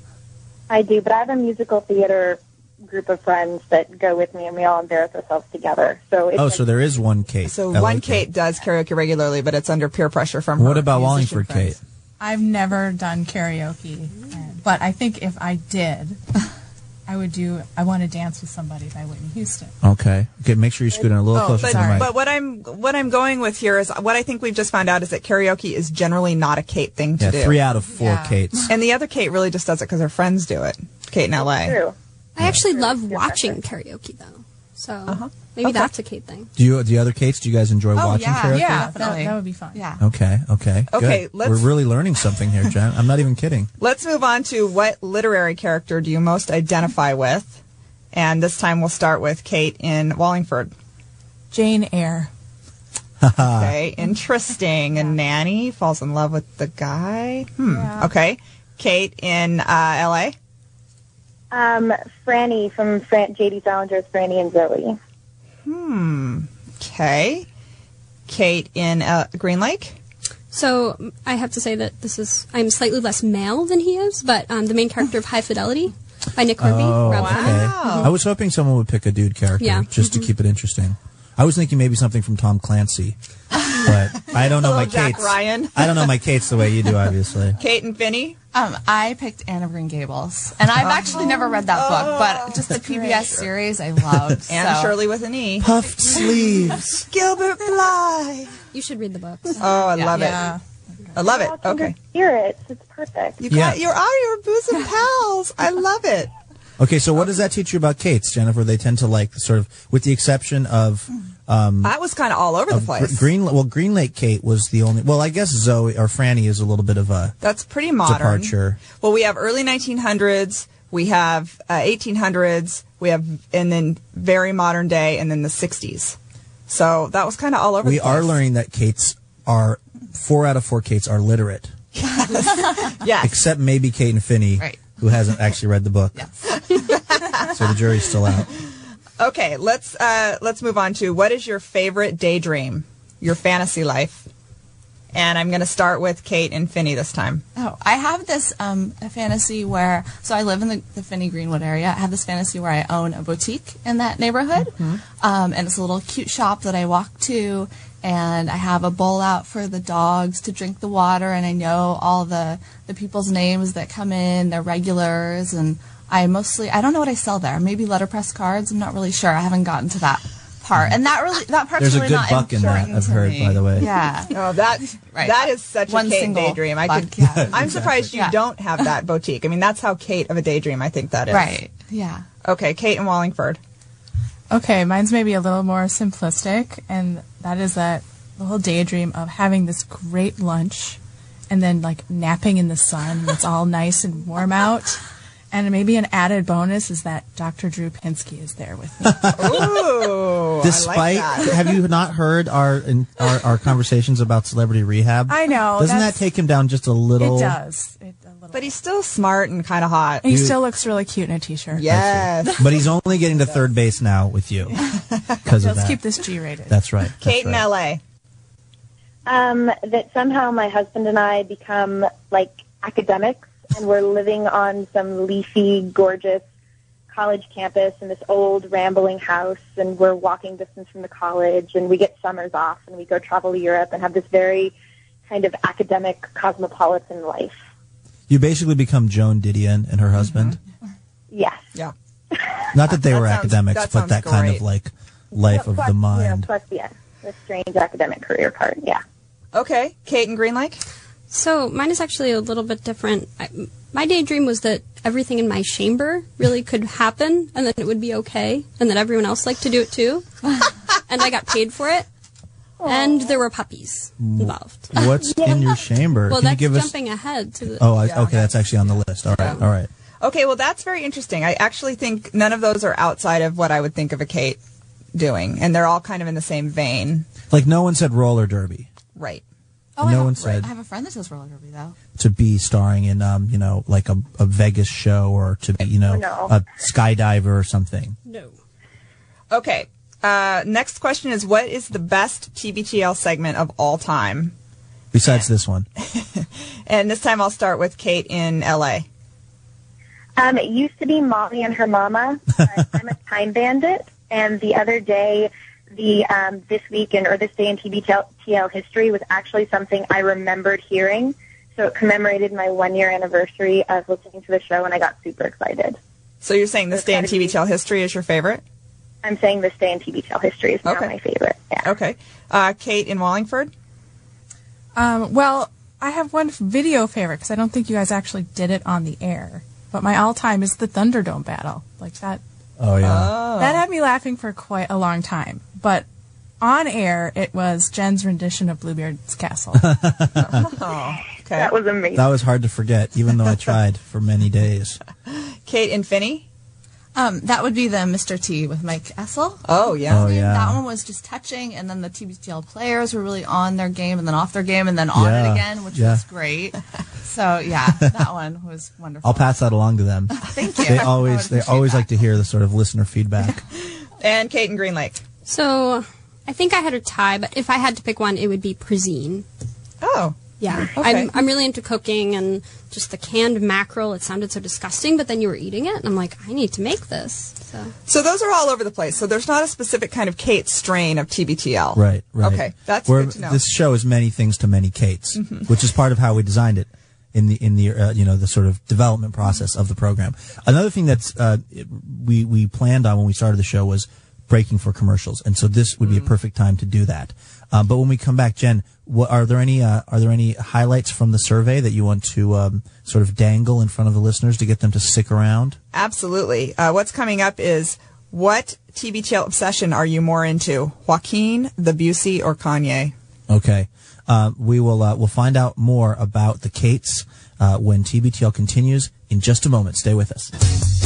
I do, but I have a musical theater group of friends that go with me, and we all embarrass ourselves together. So it's Oh, like- so there is one Kate. So LA one Kate does karaoke regularly, but it's under peer pressure from her. What her about Wallingford friends. Kate? I've never done karaoke, but I think if I did, [laughs] I would do "I Want to Dance with Somebody" by Whitney Houston. Okay. Okay. Make sure you scoot in a little Oh, closer But, to the mic. but what I'm what I'm going with here is what I think we've just found out is that karaoke is generally not a Kate thing to do. yeah, do. three out of four Yeah. Kates. and the other Kate really just does it because her friends do it. Kate in LA. true. I actually love watching karaoke though, so maybe Okay. that's a Kate thing. Do you the other Kates? Do you guys enjoy Oh, watching yeah. karaoke? Yeah, that, Definitely. that would be fun. Yeah. Okay. Okay. Okay, Good. let's- We're really learning something here, Jen. I'm not even kidding. [laughs] Let's move on to what literary character do you most identify with? And this time we'll start with Kate in Wallingford. Jane Eyre. [laughs] Okay, interesting. And Nanny falls in love with the guy. Hmm. Okay. Kate in uh, LA. Um, Franny from Fran- J.D. Salinger's Franny and Zooey. Hmm. Okay. Kate in uh, Green Lake. So I have to say that this is I'm slightly less male than he is, but um, the main character of High Fidelity by Nick Hornby. Oh, Rob okay. Fleming. I was hoping someone would pick a dude character Yeah. just to keep it interesting. I was thinking maybe something from Tom Clancy, but I don't know [laughs] my Little Jack Kates. Ryan. I don't know my Kates the way you do, obviously. [laughs] Kate and Phinney. Um, I picked Anne of Green Gables, and I've actually never read that book, but just the PBS series I loved. [laughs] Anna so- Shirley with an E. Puffed sleeves. Gilbert Blythe. You should read the books. Oh, I love Yeah. it. I love it. All kindred Okay. Spirits. It's perfect. You Yeah. got your are your bosom pals. I love it. Okay, so what does that teach you about Kates, Jennifer? They tend to like sort of, with the exception of That was kind of all over the place. Green. Well, Green Lake Kate was the only. Well, I guess Zooey or Franny is a little bit of a That's pretty modern. departure. Well, we have early 1900s, we have uh, 1800s, we have, and then very modern day, and then the 60s. So that was kind of all over. We the place. are learning that Kates are four out of four Kates are literate, Yes. [laughs] Yes. except maybe Kate and Phinney, Right. Who hasn't actually read the book. so the jury's still out. Okay, let's uh, let's move on to what is your favorite daydream, your fantasy life, and I'm going to start with Kate and Phinney this time. Oh, I have this um, a fantasy where so I live in the, the Phinney Greenwood area. I have this fantasy where I own a boutique in that neighborhood, um, and it's a little cute shop that I walk to, and I have a bowl out for the dogs to drink the water, and I know all the the people's names that come in, their regulars, and I mostly I don't know what I sell there. Maybe letterpress cards. I'm not really sure. I haven't gotten to that part, and that really that part's There's a really good not buck in that, important I've to heard, me. by the way. Yeah. [laughs] Oh, that Right. that is such One a Kate single daydream. I buck, could. yeah. I'm surprised you Yeah. don't have that boutique. I mean, that's how Kate of a daydream. I think that is. Right. Yeah. Okay, Kate and Wallingford. Okay, mine's maybe a little more simplistic, and that is that little daydream of having this great lunch and then like napping in the sun and it's all nice and warm out. And maybe an added bonus is that Dr. Drew Pinsky is there with me. [laughs] Ooh, Despite, I like that. have you not heard our, in, our our conversations about celebrity rehab? I know. Doesn't that take him down just a little? It does. It, a little. But he's still smart and kind of hot. he still looks really cute in a t-shirt. Yes. But he's only getting to third base now with you [laughs] because of Let's that. keep this G-rated. That's right. That's Kate in right. LA. Um, that somehow my husband and I become like academics, and we're living on some leafy, gorgeous college campus in this old rambling house, and we're walking distance from the college, and we get summers off, and we go travel to Europe and have this very kind of academic cosmopolitan life. You basically become Joan Didion and her husband. Mm-hmm. Yes. Yeah. Not that they That were sounds- academics, that but sounds that kind of like life of plus, the You know, mind. plus, yes, the strange academic career part. Yeah. Okay, Kate and Green Lake. So mine is actually a little bit different. I, my daydream was that everything in my chamber really could happen, and that it would be okay, and that everyone else liked to do it too, [laughs] and I got paid for it. And there were puppies involved. [laughs] What's in your chamber? Well, Can you that's give us? jumping ahead to the. Oh, I, Yeah, okay, that's actually on the list. All right, all right. Okay, well, that's very interesting. I actually think none of those are outside of what I would think of a Kate doing, and they're all kind of in the same vein. Like no one said roller derby. Right. Oh, no have, one said I have a friend that does roller derby though. to be starring in, um, you know, like a, a Vegas show or to be, you know, No. a skydiver or something. No. Okay. Uh, next question is what is the best TBTL segment of all time? Besides this one, [laughs] And this time I'll start with Kate in LA. Um, it used to be Molly and her mama. But [laughs] I'm a time bandit, and the other day, the um, this week in or this day in TBTL history was actually something I remembered hearing. So it commemorated my one year anniversary of listening to the show, and I got super excited. So you're saying this It's day in gotta TBTL history is your favorite? I'm saying this day in TV TBTL history is now my favorite. Yeah. Okay. Uh, Kate in Wallingford? Um, well, I have one video favorite because I don't think you guys actually did it on the air. But my all-time is the Thunderdome battle. Like that. oh yeah, Uh, That had me laughing for quite a long time. But on air, it was Jen's rendition of Bluebeard's Castle. [laughs] Oh, okay. That was amazing. that was hard to forget, even though I tried for many days. [laughs] Kate and Phinney? Um, that would be the Mr. T with Mike Essel. Oh, yeah. Oh yeah, That one was just touching, and then the TBTL players were really on their game, and then off their game, and then on Yeah. it again, which Yeah. was great. So yeah, that one was wonderful. I'll pass that along to them. [laughs] Thank you. They always they always that. like to hear the sort of listener feedback. [laughs] And Kate and Green Lake? So I think I had a tie, but if I had to pick one, it would be Prozine. Oh, Yeah, Okay. I'm I'm really into cooking and just the canned mackerel. It sounded so disgusting, but then you were eating it, and I'm like, I need to make this. So so those are all over the place. So there's not a specific kind of Kate strain of TBTL. Right, right. Okay, that's We're- good to know. This show is many things to many Kates, which is part of how we designed it in the in the uh, you know the sort of development process of the program. Another thing that's uh, we we planned on when we started the show was breaking for commercials, and so this would be a perfect time to do that. Uh, but when we come back, Jen, what, are there any uh, are there any highlights from the survey that you want to um, sort of dangle in front of the listeners to get them to stick around? Absolutely. Uh, what's coming up is what TBTL obsession are you more into? Joaquin, the Busey, or Kanye? Okay. Uh, we will uh, we'll find out more about the Kates uh, when TBTL continues in just a moment. Stay with us.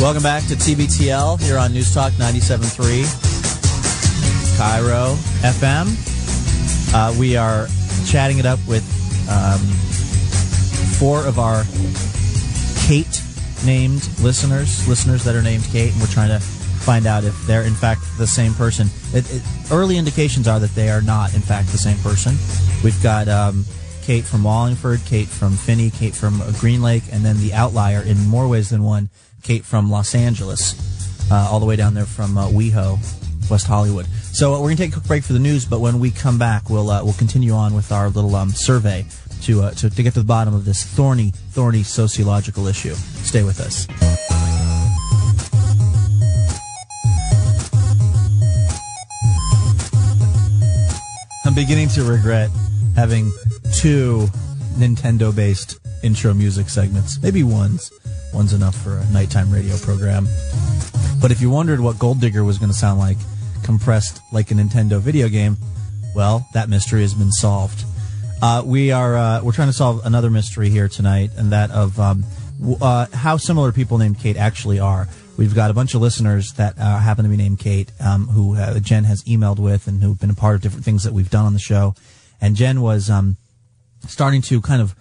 Welcome back to TBTL here on News Talk 97.3 KIRO FM. Uh, we are chatting it up with um, four of our Kate named listeners, listeners that are named Kate, and we're trying to find out if they're in fact the same person. It, it, early indications are that they are not in fact the same person. We've got um, Kate from Wallingford, Kate from Phinney, Kate from Green Lake, and then the outlier in more ways than one, Kate from Los Angeles, uh, all the way down there from uh, WeHo, West Hollywood. So uh, we're gonna take a quick break for the news, but when we come back, we'll uh, we'll continue on with our little um, survey to, uh, to to get to the bottom of this thorny, thorny sociological issue. Stay with us. I'm beginning to regret having two Nintendo-based intro music segments. Maybe one's one's enough for a nighttime radio program. But if you wondered what Gold Digger was going to sound like, compressed like a Nintendo video game, well, that mystery has been solved. Uh, we are uh, we're trying to solve another mystery here tonight, and that of um, uh, how similar people named Kate actually are. We've got a bunch of listeners that uh, happen to be named Kate, um, who uh, Jen has emailed with, and who've been a part of different things that we've done on the show. And Jen was um, starting to kind of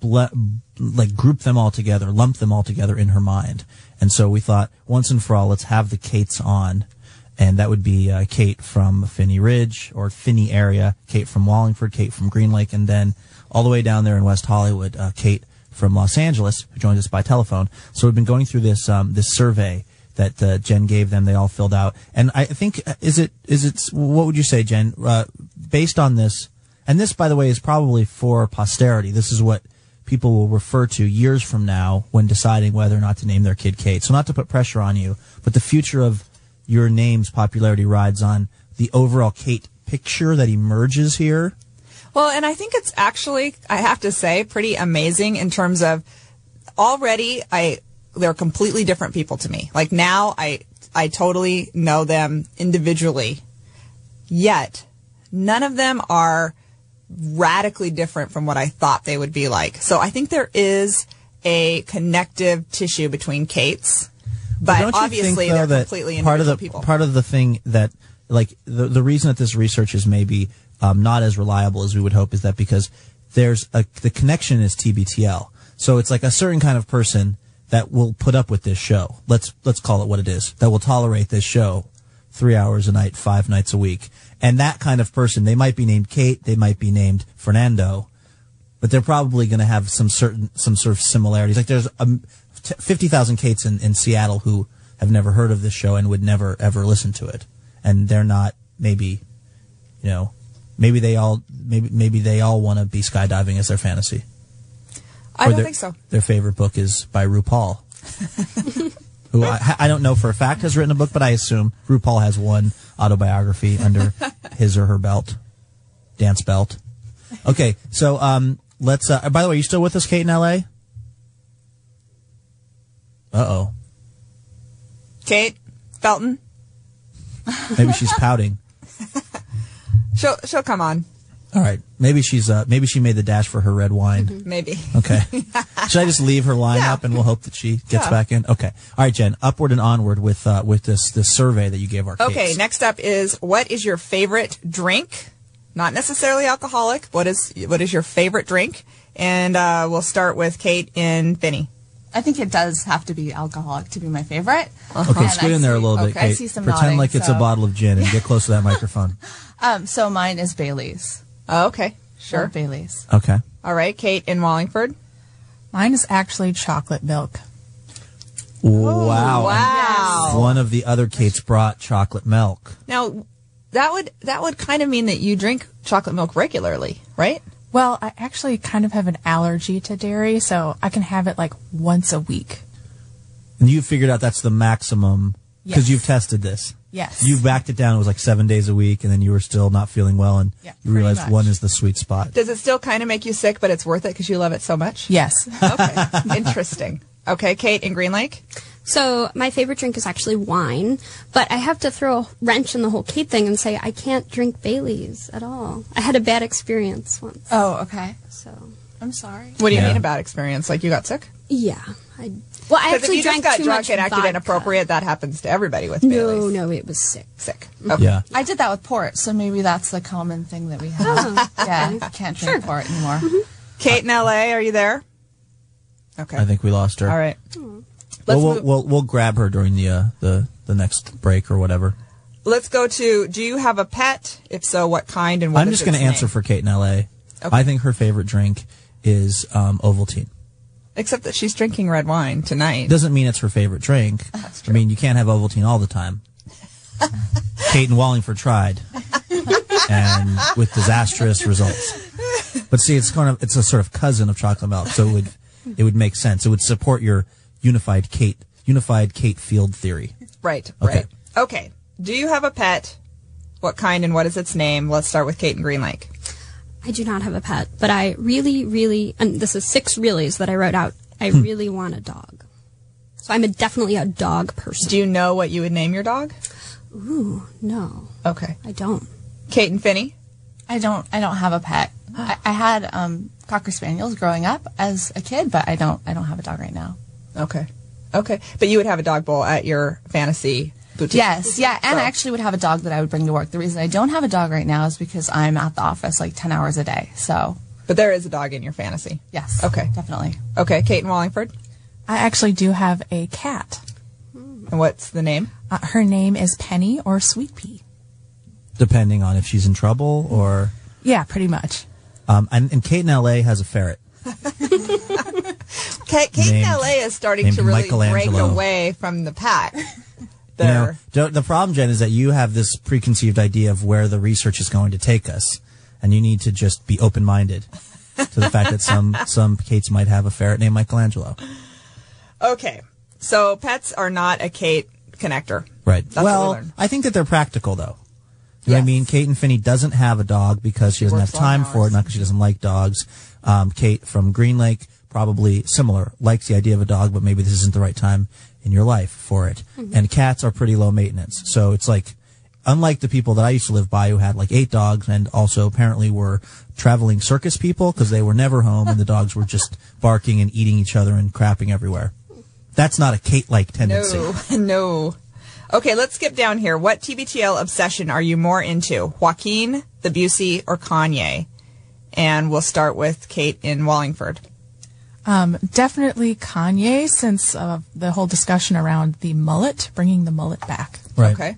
ble- like group them all together, lump them all together in her mind. And so we thought, once and for all, let's have the Kates on and that would be uh, Kate from Phinney Ridge or Phinney area, Kate from Wallingford, Kate from Green Lake, and then all the way down there in West Hollywood, uh, Kate from Los Angeles, who joins us by telephone. So we've been going through this um, this survey that uh, Jen gave them. They all filled out, and I think is it is it what would you say, Jen? Uh, based on this, and this, by the way, is probably for posterity. This is what people will refer to years from now when deciding whether or not to name their kid Kate. So not to put pressure on you, but the future of your name's popularity rides on the overall Kate picture that emerges here. Well, and I think it's actually, I have to say, pretty amazing in terms of already I they're completely different people to me. Like now I I totally know them individually. Yet none of them are radically different from what I thought they would be like. So I think there is a connective tissue between Kate's, but Don't obviously think, though, they're completely part of the people. part of the thing that like the the reason that this research is maybe um, not as reliable as we would hope is that because there's a the connection is TBTL, so it's like a certain kind of person that will put up with this show. Let's let's call it what it is. That will tolerate this show three hours a night, five nights a week, and that kind of person. They might be named Kate, they might be named Fernando, but they're probably going to have some certain some sort of similarities. Like there's um, t- fifty thousand Kates in, in Seattle who have never heard of this show and would never ever listen to it, and they're not maybe, you know, maybe they all maybe maybe they all want to be skydiving as their fantasy. I Or don't their- think so. Their favorite book is by RuPaul. [laughs] Who I, I don't know for a fact has written a book, but I assume RuPaul has one autobiography under [laughs] his or her belt, dance belt. Okay, so um, let's. Uh, by the way, you still with us, Kate in L.A.? Uh oh, Kate Felton, maybe she's pouting. [laughs] she'll she'll come on All right, maybe she's uh, maybe she made the dash for her red wine. maybe. Okay. [laughs] Should I just leave her line Yeah. up and we'll hope that she gets Yeah. back in? Okay. All right, Jen. Upward and onward with uh, with this this survey that you gave our Okay, Kates. next up is what is your favorite drink? Not necessarily alcoholic. What is what is your favorite drink? And uh, we'll start with Kate and Phinney. I think it does have to be alcoholic to be my favorite. Okay, And scoot in there a little bit, okay, I Kate. see some Pretend nodding, like it's a bottle of gin and get close to that [laughs] microphone. Um, so mine is Bailey's. Oh, okay, sure. Love Bailey's. Okay. All right, Kate in Wallingford. Mine is actually chocolate milk. Wow. Wow. And One of the other Kates brought chocolate milk. Now, that would that would kind of mean that you drink chocolate milk regularly, right? Well, I actually kind of have an allergy to dairy, so I can have it like once a week. And you figured out that's the maximum because Yes. you've tested this. Yes. You backed it down. It was like seven days a week, and then you were still not feeling well, and Yeah, you pretty realized much. one is the sweet spot. Does it still kind of make you sick, but it's worth it because you love it so much? Yes. Okay, [laughs] interesting. Okay, Kate in Green Lake. So my favorite drink is actually wine, but I have to throw a wrench in the whole Kate thing and say I can't drink Bailey's at all. I had a bad experience once. Oh, okay. So I'm sorry. What do you Yeah. mean a bad experience? Like you got sick? yeah, I well I Because if actually you just drank got too drunk much and acted vodka. inappropriate, that happens to everybody with No, Bailey's. no, no, it was sick. Sick. Okay. Yeah. I did that with port, so maybe that's the common thing that we have. yeah, I can't drink port anymore. Kate in LA, are you there? Okay. I think we lost her. All right. Well, Let's we'll, move- we'll we'll grab her during the uh, the the next break or whatever. Let's go to do you have a pet? If so, what kind and what I'm is just going to its answer name? for Kate in L.A. I think her favorite drink is um, Ovaltine. Except that she's drinking red wine tonight. Doesn't mean it's her favorite drink. [laughs] I mean, you can't have Ovaltine all the time. [laughs] Kate and Wallingford tried, and with disastrous results. But see, it's kind of it's a sort of cousin of chocolate milk, so it would it would make sense. It would support your unified Kate unified Kate Field theory. Right, Okay. right. Okay. Do you have a pet? What kind and what is its name? Let's start with Kate and Green Lake. I do not have a pet, but I really, really, and this is six reallys that I wrote out. I Hmm. really want a dog. So I'm a, definitely a dog person. Do you know what you would name your dog? Ooh, no, Okay. I don't. Kate and Phinney? I don't. I don't have a pet. I, I had um, cocker spaniels growing up as a kid, but I don't. I don't have a dog right now. Okay. Okay. But you would have a dog bowl at your fantasy boutique. Yes, yeah, and So- I actually would have a dog that I would bring to work. The reason I don't have a dog right now is because I'm at the office like ten hours a day. So But there is a dog in your fantasy. yes, Okay. definitely. Okay. Kate and Wallingford? I actually do have a cat. And what's the name? Uh, her name is Penny or Sweet Pea. Depending on if she's in trouble or. Yeah, pretty much. Um, and, and Kate in LA has a ferret. [laughs] Kate, Kate in LA is starting to really break away from the pack. You know, the problem, Jen, is that you have this preconceived idea of where the research is going to take us, and you need to just be open-minded to the fact that some [laughs] some Kates might have a ferret named Michelangelo. Okay. So pets are not a Kate connector. Right. That's we well. I think that they're practical, though. You know I mean? Kate and Phinney doesn't have a dog because she, doesn't have time for it, not because she doesn't like dogs. Um, Kate from Green Lake, probably similar, likes the idea of a dog, but maybe this isn't the right time in your life for it. Mm-hmm. And cats are pretty low maintenance. So it's like, unlike the people that I used to live by who had like eight dogs and also apparently were traveling circus people because they were never home and the dogs were just [laughs] barking and eating each other and crapping everywhere. That's not a Kate-like tendency. No, [laughs] no. Okay, let's skip down here. What TBTL obsession are you more into? Joaquin, the Busey, or Kanye? And we'll start with Kate in Wallingford. Um, definitely Kanye, since uh, the whole discussion around the mullet, bringing the mullet back. Right. Okay.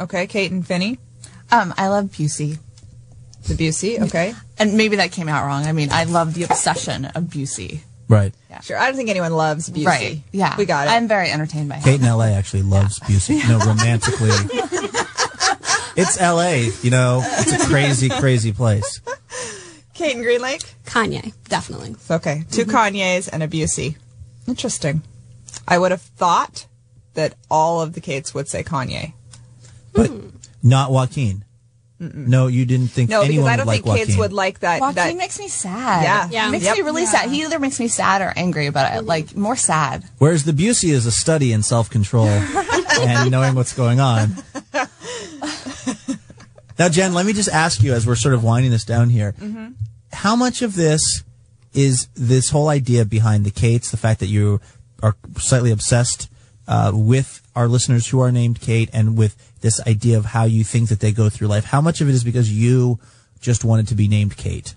Okay, Kate and Phinney. Um, I love Busey. The Busey, okay. And maybe that came out wrong. I mean, I love the obsession of Busey. Right. Yeah. Sure. I don't think anyone loves Busey. Right. Yeah. We got it. I'm very entertained by him. Kate in LA actually loves Busey. No, [laughs] romantically. it's LA, you know. It's a crazy, crazy place. Kate and Green Lake? Kanye, definitely. Okay. 2 mm-hmm. Kanyes and a Busey. Interesting. I would have thought that all of the Kates would say Kanye. But hmm. not Joaquin. No, you didn't think No, because I don't would like think Kates Joaquin. would like that. Joaquin that makes me sad. Yeah. Yeah. He makes Yep. me really sad. He either makes me sad or angry, about it, mm-hmm. like more sad. Whereas the Busey is a study in self-control [laughs] and knowing what's going on. [laughs] now, Jen, let me just ask you as we're sort of winding this down here. Mm-hmm. How much of this is this whole idea behind the Kates, the fact that you are slightly obsessed uh, with our listeners who are named Kate and with this idea of how you think that they go through life? How much of it is because you just wanted to be named Kate?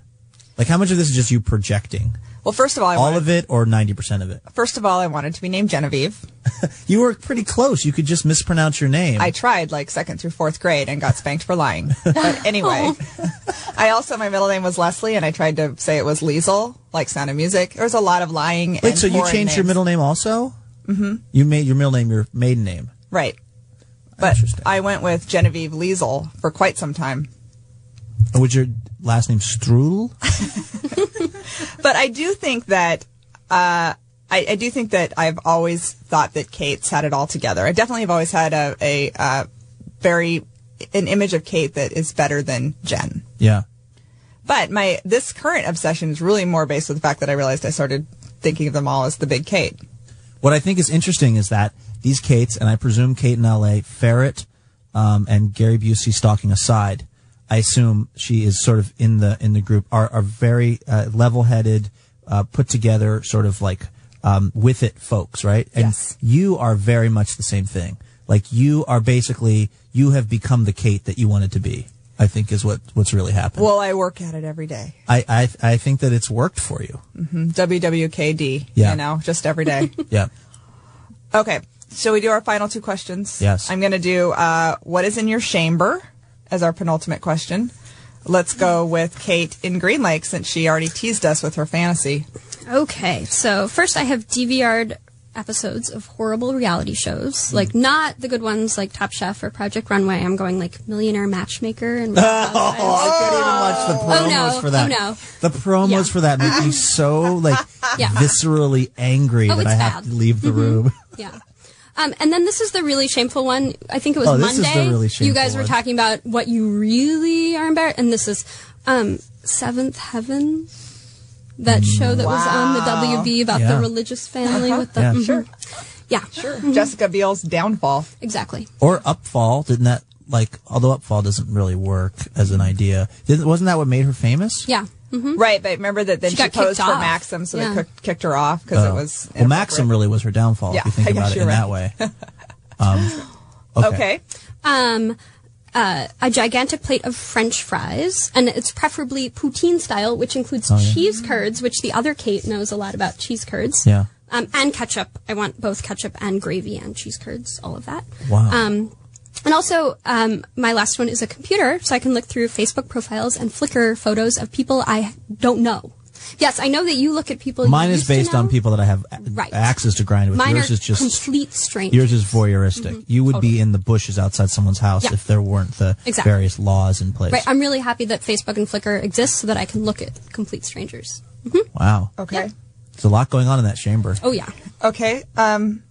Like, how much of this is just you projecting? well, first of all, I All wanted, of it or 90% of it? first of all, I wanted to be named Genevieve. [laughs] You were pretty close. You could just mispronounce your name. I tried like second through fourth grade and got spanked for lying. [laughs] But anyway, I also my middle name was Leslie, and I tried to say it was Liesel, like Sound of Music. There was a lot of lying. Wait, so you changed your middle name also? Mm-hmm. You made your middle name your maiden name. right? But I went with Genevieve Liesel for quite some time. Was your last name Strudel? [laughs] But I do think that uh, I, I do think that I've always thought that Kate's had it all together. I definitely have always had a, a uh, very an image of Kate that is better than Jen. Yeah. But my this current obsession is really more based on the fact that I realized I started thinking of them all as the big Kate. What I think is interesting is that these Kates, and I presume Kate in L.A., Ferret, um, and Gary Busey stalking aside, I assume she is sort of in the in the group are are very uh, level-headed, uh, put together, sort of like um, with it folks, right? And Yes. you are very much the same thing. Like you are basically you have become the Kate that you wanted to be. I think is what what's really happened. Well, I work at it every day. I, I I think that it's worked for you. WWKD. Yeah. You know, just every day. [laughs] Yeah. okay. So we do our final two questions? Yes. I'm going to do uh, what is in your chamber as our penultimate question. Let's go with Kate in Green Lake since she already teased us with her fantasy. Okay, so first I have DVR'd episodes of horrible reality shows, hmm. like not the good ones like Top Chef or Project Runway. I'm going like Millionaire Matchmaker and Real Housewives. [laughs] Oh, I can't even watch the oh, promos Oh, no. for that. Oh, no. The promos Yeah. for that make me so like [laughs] Yeah. viscerally angry Oh, that I it's have to leave the mm-hmm. room. Yeah. [laughs] Um, and then this is the really shameful one. I think it was Oh, this is the Monday. really you guys were one. talking about what you really are embarrassed, and this is um, Seventh Heaven, that show that was on the WB about Yeah. the religious family with the Yeah. mhm. Sure. yeah, Sure. Jessica Biel's downfall. exactly. or Upfall, didn't that like although Upfall doesn't really work as an idea. Didn't, wasn't that what made her famous? Yeah. Hmm Right, but remember that then She she, posed for off. Maxim, so Yeah. they kicked, kicked her off because it Oh. was. well, Maxim really was her downfall Yeah, if you think I about it you're in that way. [laughs] Um, okay. Okay. Um, uh, a gigantic plate of French fries, and it's preferably poutine style, which includes Oh, yeah. cheese curds, which the other Kate knows a lot about cheese curds. Yeah. Um, and ketchup. I want both ketchup and gravy and cheese curds, all of that. Wow. Um, and also, um, my last one is a computer, so I can look through Facebook profiles and Flickr photos of people I don't know. Yes, I know that you look at people. you Mine is used to based on people that I have a- Right. access to grind with. Mine yours are is just complete strangers. yours is voyeuristic. You would be in the bushes outside someone's house Yeah. if there weren't the Exactly. various laws in place. Right. I'm really happy that Facebook and Flickr exist so that I can look at complete strangers. Wow. Okay. There's a lot going on in that chamber. Oh yeah. Okay. Um,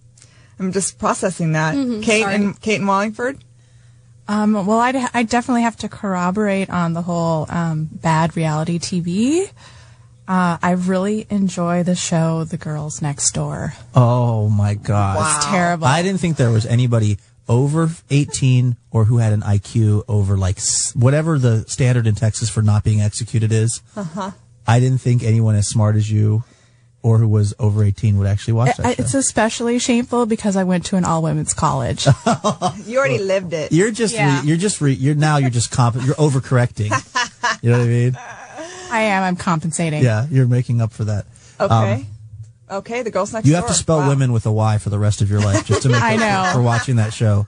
I'm just processing that. Mm-hmm. Kate and Kate and Wallingford. Um, well, I'd, I definitely have to corroborate on the whole um, bad reality TV. Uh, I really enjoy the show The Girls Next Door. Oh my god. It's terrible. I didn't think there was anybody over 18 or who had an IQ over like whatever the standard in Texas for not being executed is. Uh-huh. I didn't think anyone as smart as you or who was over 18 would actually watch that I, show. it's especially shameful because I went to an all women's college. [laughs] You already lived it. You're just Yeah. re, you're just re, you're now you're just comp you're overcorrecting. you know what I mean? I am. I'm compensating. Yeah, you're making up for that. Okay. okay. The girls next Um, You door. have to spell Wow. women with a Y for the rest of your life just to make [laughs] I up know. For, for watching that show.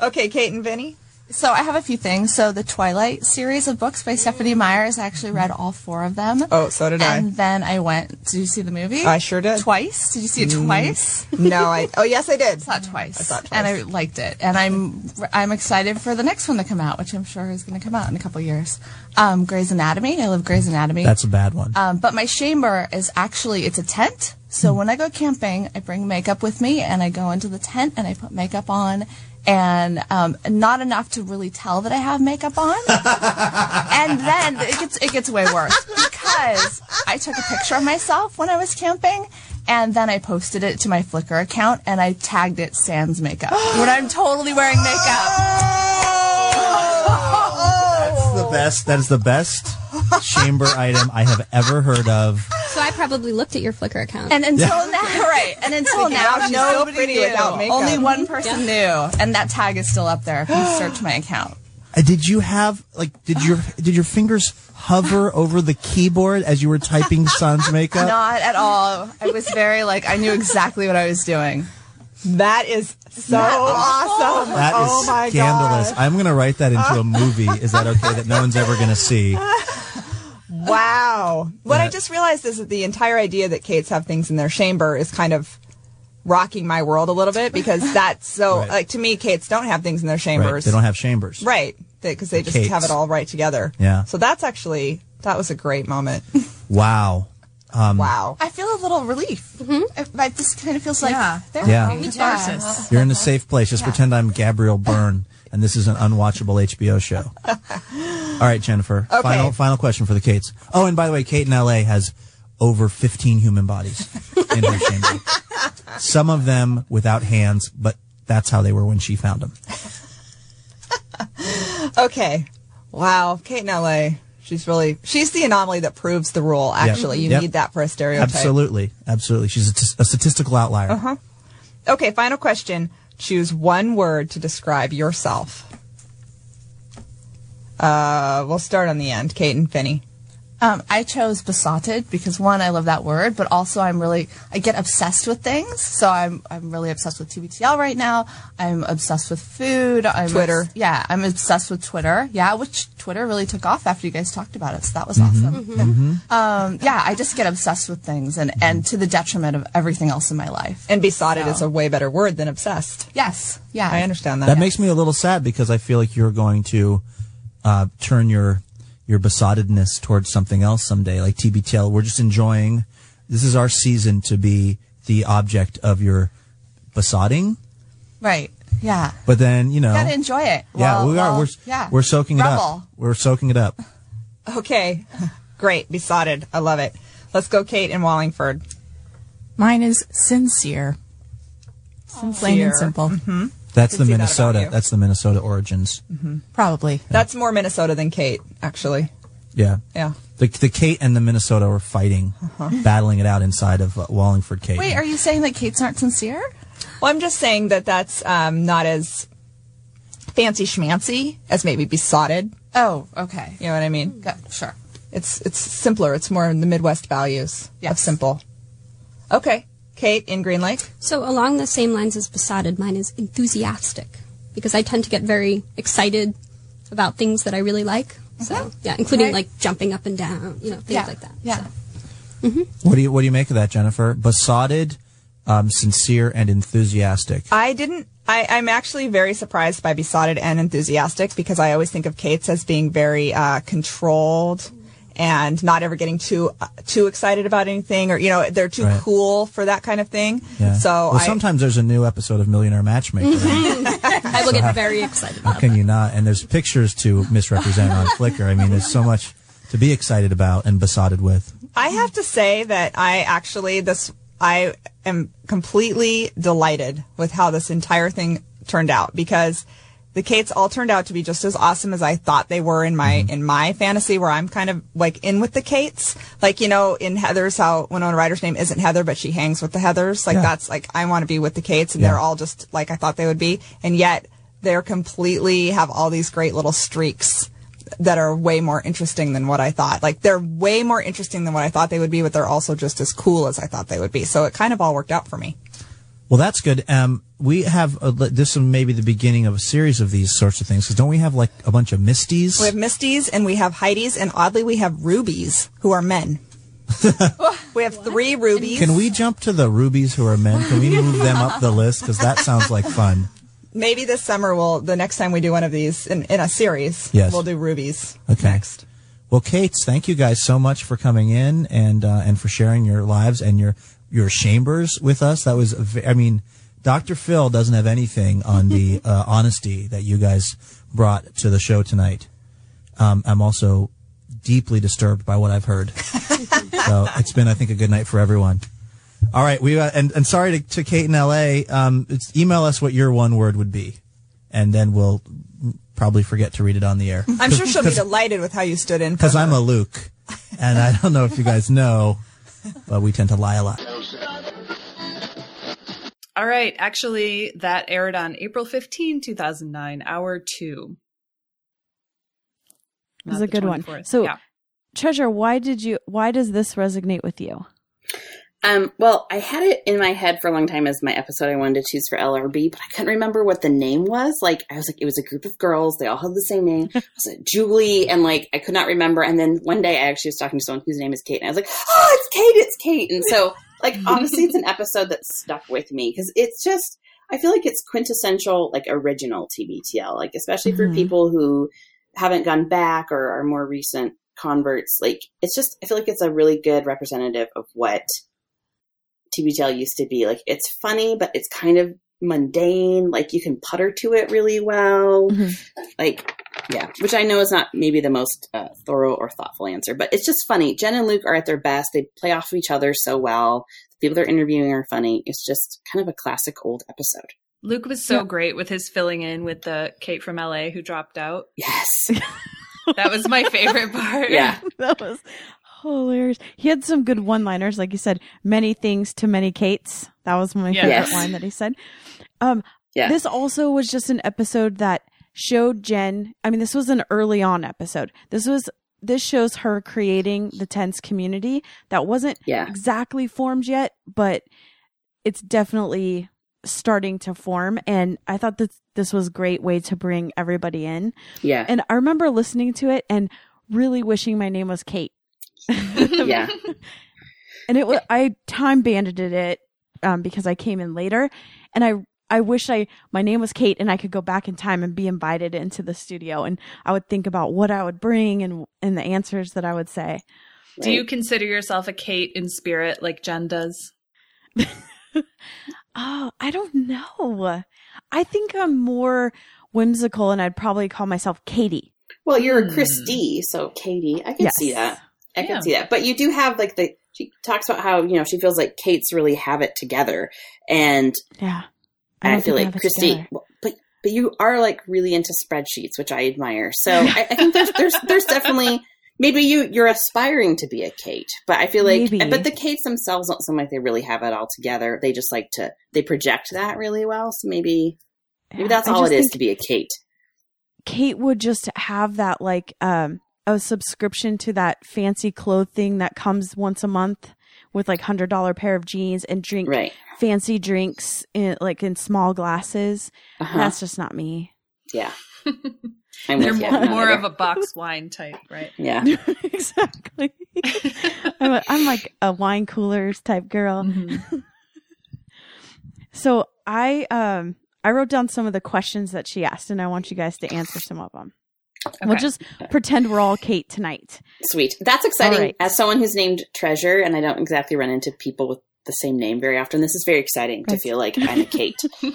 Okay, Kate and Phinney. So I have a few things. So the Twilight series of books by Stephenie Meyers, I actually read all four of them. Oh, so did I. And then I went. Did you see the movie? I sure did. Twice. Did you see it twice? No, I. Oh, yes, I did. [laughs] I saw it twice. I saw it twice. and I liked it. And I'm I'm excited for the next one to come out, which I'm sure is going to come out in a couple years. Um, Grey's Anatomy. I love Grey's Anatomy. That's a bad one. Um, but my chamber is actually it's a tent. So when I go camping, I bring makeup with me, and I go into the tent and I put makeup on, and um, not enough to really tell that I have makeup on. [laughs] and then it gets it gets way worse because I took a picture of myself when I was camping. And then I posted it to my Flickr account and I tagged it Sans makeup [gasps] when I'm totally wearing makeup. That's the best. That is the best [laughs] chamber item I have ever heard of. So I probably looked at your Flickr account. And until now, [laughs] right? And until now, she's still nobody pretty knew. without makeup. Only one person knew, and that tag is still up there. If you [gasps] search my account. Uh, Did you have like did your did your fingers hover [gasps] over the keyboard as you were typing Sans [laughs] makeup? Not at all. I was very like I knew exactly what I was doing. That is so awesome. That is oh my scandalous. God. I'm going to write that into a movie. Is that okay that no one's ever going to see? [laughs] Wow. What I just realized is that the entire idea that Kates have things in their chamber is kind of rocking my world a little bit because [laughs] that's so Right. like to me Kates don't have things in their Right. chambers. They don't have chambers. Right. Because they, just Kates. have it all right together. Yeah. So that's actually that was a great moment. [laughs] Wow. Um, wow. I feel a little relief. Mm-hmm. It just kind of feels like Yeah. there Yeah. You're in a safe place. Just pretend I'm Gabriel Byrne and this is an unwatchable HBO show. [laughs] All right, Jennifer. Okay. Final final question for the Kates. Oh, and by the way, Kate in LA has over 15 human bodies in her [laughs] chamber. Some of them without hands, but that's how they were when she found them. [laughs] Okay. Wow. Kate in LA. She's really she's the anomaly that proves the rule. Actually, you Yep. need that for a stereotype. Absolutely, absolutely. She's a, t- a statistical outlier. Uh-huh. Okay, final question. Choose one word to describe yourself. Uh, we'll start on the end. Kate and Phinney. Um, I chose besotted because one, I love that word, but also I'm really I get obsessed with things. So I'm I'm really obsessed with TBTL right now. I'm obsessed with food. I'm Twitter. obs- yeah, I'm obsessed with Twitter. Yeah, which Twitter really took off after you guys talked about it. So that was awesome. Um, yeah, I just get obsessed with things and and to the detriment of everything else in my life. And besotted So- is a way better word than obsessed. yes, yeah, I understand that. That makes me a little sad because I feel like you're going to uh, turn your your besottedness towards something else someday, like TBTL. We're just enjoying. This is our season to be the object of your besotting, right. Yeah, but then you know, gotta enjoy it. yeah, Well- we are. well, we're yeah. we're soaking it Rebel. up. We're soaking it up. Okay. [laughs] Great. Besotted. I love it. Let's go, Kate in Wallingford. Mine is sincere. Plain and simple. Mm-hmm. That's the see that Minnesota. That's the Minnesota origins. Probably. That's more Minnesota than Kate, actually. Yeah. Yeah. The, the Kate and the Minnesota were fighting, Uh-huh. battling it out inside of uh, Wallingford Kate. Wait, are you saying that Kate's aren't sincere? Well, I'm just saying that that's um, not as fancy schmancy as maybe besotted. Oh, okay. You know what I mean? Got, sure. It's it's simpler. It's more in the Midwest values of simple. Okay. Kate in Green Lake? So along the same lines as besotted, mine is enthusiastic because I tend to get very excited about things that I really like. So yeah, including Right. like jumping up and down, you know, things Yeah. like that. Yeah. What do you What do you make of that, Jennifer? Besotted, um, sincere, and enthusiastic. I didn't. I, I'm actually very surprised by besotted and enthusiastic because I always think of Kate's as being very uh, controlled and not ever getting too uh, too excited about anything, or you know, they're too Right. cool for that kind of thing. Yeah. So well, I, sometimes there's a new episode of Millionaire Matchmaker. [laughs] I will get very excited How about can you not? And there's pictures to misrepresent on Flickr. I mean, there's so much to be excited about and besotted with. I have to say that I actually this I am completely delighted with how this entire thing turned out because the Kates all turned out to be just as awesome as I thought they were in my mm-hmm. in my fantasy where I'm kind of like in with the Kates. Like, you know, in Heathers how Winona Ryder's name isn't Heather, but she hangs with the Heathers. Like Yeah. that's like I want to be with the Kates and Yeah. they're all just like I thought they would be. And yet they're completely have all these great little streaks that are way more interesting than what I thought. Like they're way more interesting than what I thought they would be, but they're also just as cool as I thought they would be. So it kind of all worked out for me. Well, that's good. Um, we have a, this is maybe the beginning of a series of these sorts of things. Because don't we have like a bunch of Misties? We have Misties and we have Heidi's and oddly we have Rubies who are men. [laughs] we have three Rubies. Can we jump to the rubies who are men? Can we move them up the list? Because that sounds like fun. Maybe this summer we'll, the next time we do one of these in, in a series, Yes. we'll do Rubies Okay. next. Well, Kate, thank you guys so much for coming in and uh, and for sharing your lives and your your chambers with us. That was, I mean, Dr. Phil doesn't have anything on the [laughs] uh, honesty that you guys brought to the show tonight. Um, I'm also deeply disturbed by what I've heard. [laughs] so it's been, I think, a good night for everyone. All right, we uh, and and sorry to, to Kate in L.A. Um, it's, email us what your one word would be, and then we'll probably forget to read it on the air. I'm sure [laughs] she'll be delighted with how you stood in. because I'm a Luke, and I don't know if you guys know, but we tend to lie a lot. All right. Actually, that aired on April 15, 2009, hour two. It was Not a the good one. So, yeah. Treasure, why did you? Why does this resonate with you? Um, well, I had it in my head for a long time as my episode I wanted to choose for LRB, but I couldn't remember what the name was. Like, I was like, it was a group of girls. They all had the same name. [laughs] was it Julie? And like, I could not remember. And then one day I actually was talking to someone whose name is Kate, and I was like, oh, it's Kate, it's Kate. And so, like, [laughs] honestly, it's an episode that stuck with me because it's just, I feel like it's quintessential, like, original TBTL, like, especially for Mhm. people who haven't gone back or are more recent converts. Like, it's just, I feel like it's a really good representative of what TBTL used to be. Like it's funny, but it's kind of mundane. Like you can putter to it really well. Mhm. Like, yeah, which I know is not maybe the most uh, thorough or thoughtful answer, but it's just funny. Jen and Luke are at their best. They play off of each other so well. The people they're interviewing are funny. It's just kind of a classic old episode. Luke was so Yeah. great with his filling in with the Kate from LA who dropped out. Yes. [laughs] That was my favorite part. Yeah. [laughs] that was hilarious. He had some good one-liners, like you said, many things to many Kates. That was my Yes. favorite Yes. line that he said. Um, Yeah. This also was just an episode that showed Jen. I mean, this was an early on episode. This was this shows her creating the Tens community that wasn't Yeah. exactly formed yet, but it's definitely starting to form. And I thought that this was a great way to bring everybody in. Yeah. And I remember listening to it and really wishing my name was Kate. [laughs] yeah. [laughs] And it was I time banded it um, because I came in later, and I I wish I my name was Kate and I could go back in time and be invited into the studio, and I would think about what I would bring and and the answers that I would say. Do you consider yourself a Kate in spirit like Jen does? [laughs] Oh, I don't know. I think I'm more whimsical, and I'd probably call myself Katie. Well, you're a Hmm. Christy, so Katie, I can Yes. see that. I Yeah. can see that. But you do have like the she talks about how, you know, she feels like Kate's really have it together. And Yeah, I, don't feel like Christy well, but but you are like really into spreadsheets, which I admire. So [laughs] I, I think there's there's there's definitely maybe you you're aspiring to be a Kate, but I feel like Maybe. but the Kates themselves don't seem like they really have it all together. They just like to they project that really well. So maybe maybe that's I all it is to be a Kate. Kate would just have that like um a subscription to that fancy clothing that comes once a month with like hundred dollar pair of jeans and drink Right. fancy drinks in like in small glasses. Uh-huh. That's just not me. yeah. [laughs] I'm They're more, more of a box wine type, right? [laughs] yeah. [laughs] exactly. I'm, a, I'm like a wine coolers type girl. Mhm. So I um I wrote down some of the questions that she asked, and I want you guys to answer some of them. We'll just pretend we're all Kate tonight. Sweet. That's exciting. All right. As someone who's named Treasure, and I don't exactly run into people with the same name very often, this is very exciting to feel like I'm a Kate. [laughs] [laughs]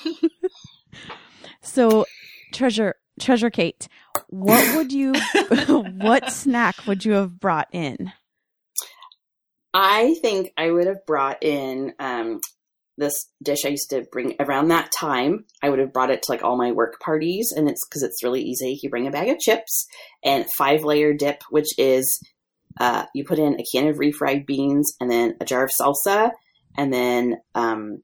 So, treasure treasure Kate, what would you [laughs] what snack would you have brought in? I think I would have brought in um, this dish I used to bring around that time. I would have brought it to like all my work parties, and it's because it's really easy. You bring a bag of chips and five layer dip, which is uh, you put in a can of refried beans and then a jar of salsa, and then um,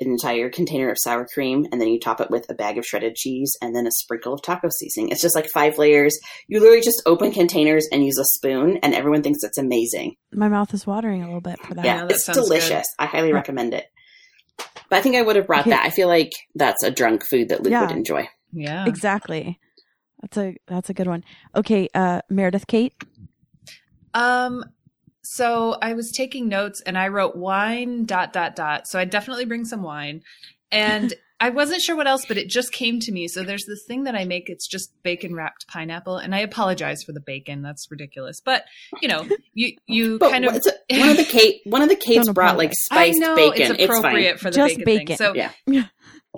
an entire container of sour cream, and then you top it with a bag of shredded cheese and then a sprinkle of taco seasoning. It's just like five layers. You literally just open containers and use a spoon, and everyone thinks it's amazing. My mouth is watering a little bit for that. Yeah, Yeah, that it's sounds delicious. I highly recommend it. But I think I would have brought Okay. that. I feel like that's a drunk food that Luke Yeah. would enjoy. Yeah. Exactly. That's a that's a good one. Okay, uh Meredith Kate. Um, so I was taking notes and I wrote wine dot dot dot. So I definitely bring some wine. And [laughs] I wasn't sure what else, but it just came to me. So there's this thing that I make. It's just bacon wrapped pineapple, and I apologize for the bacon. That's ridiculous. But you know, you you [laughs] But kind of what's one of the Kate one of the Kates Don't brought like apologize. I spiced know bacon. it's appropriate for the Just bacon, bacon. thing. So Yeah.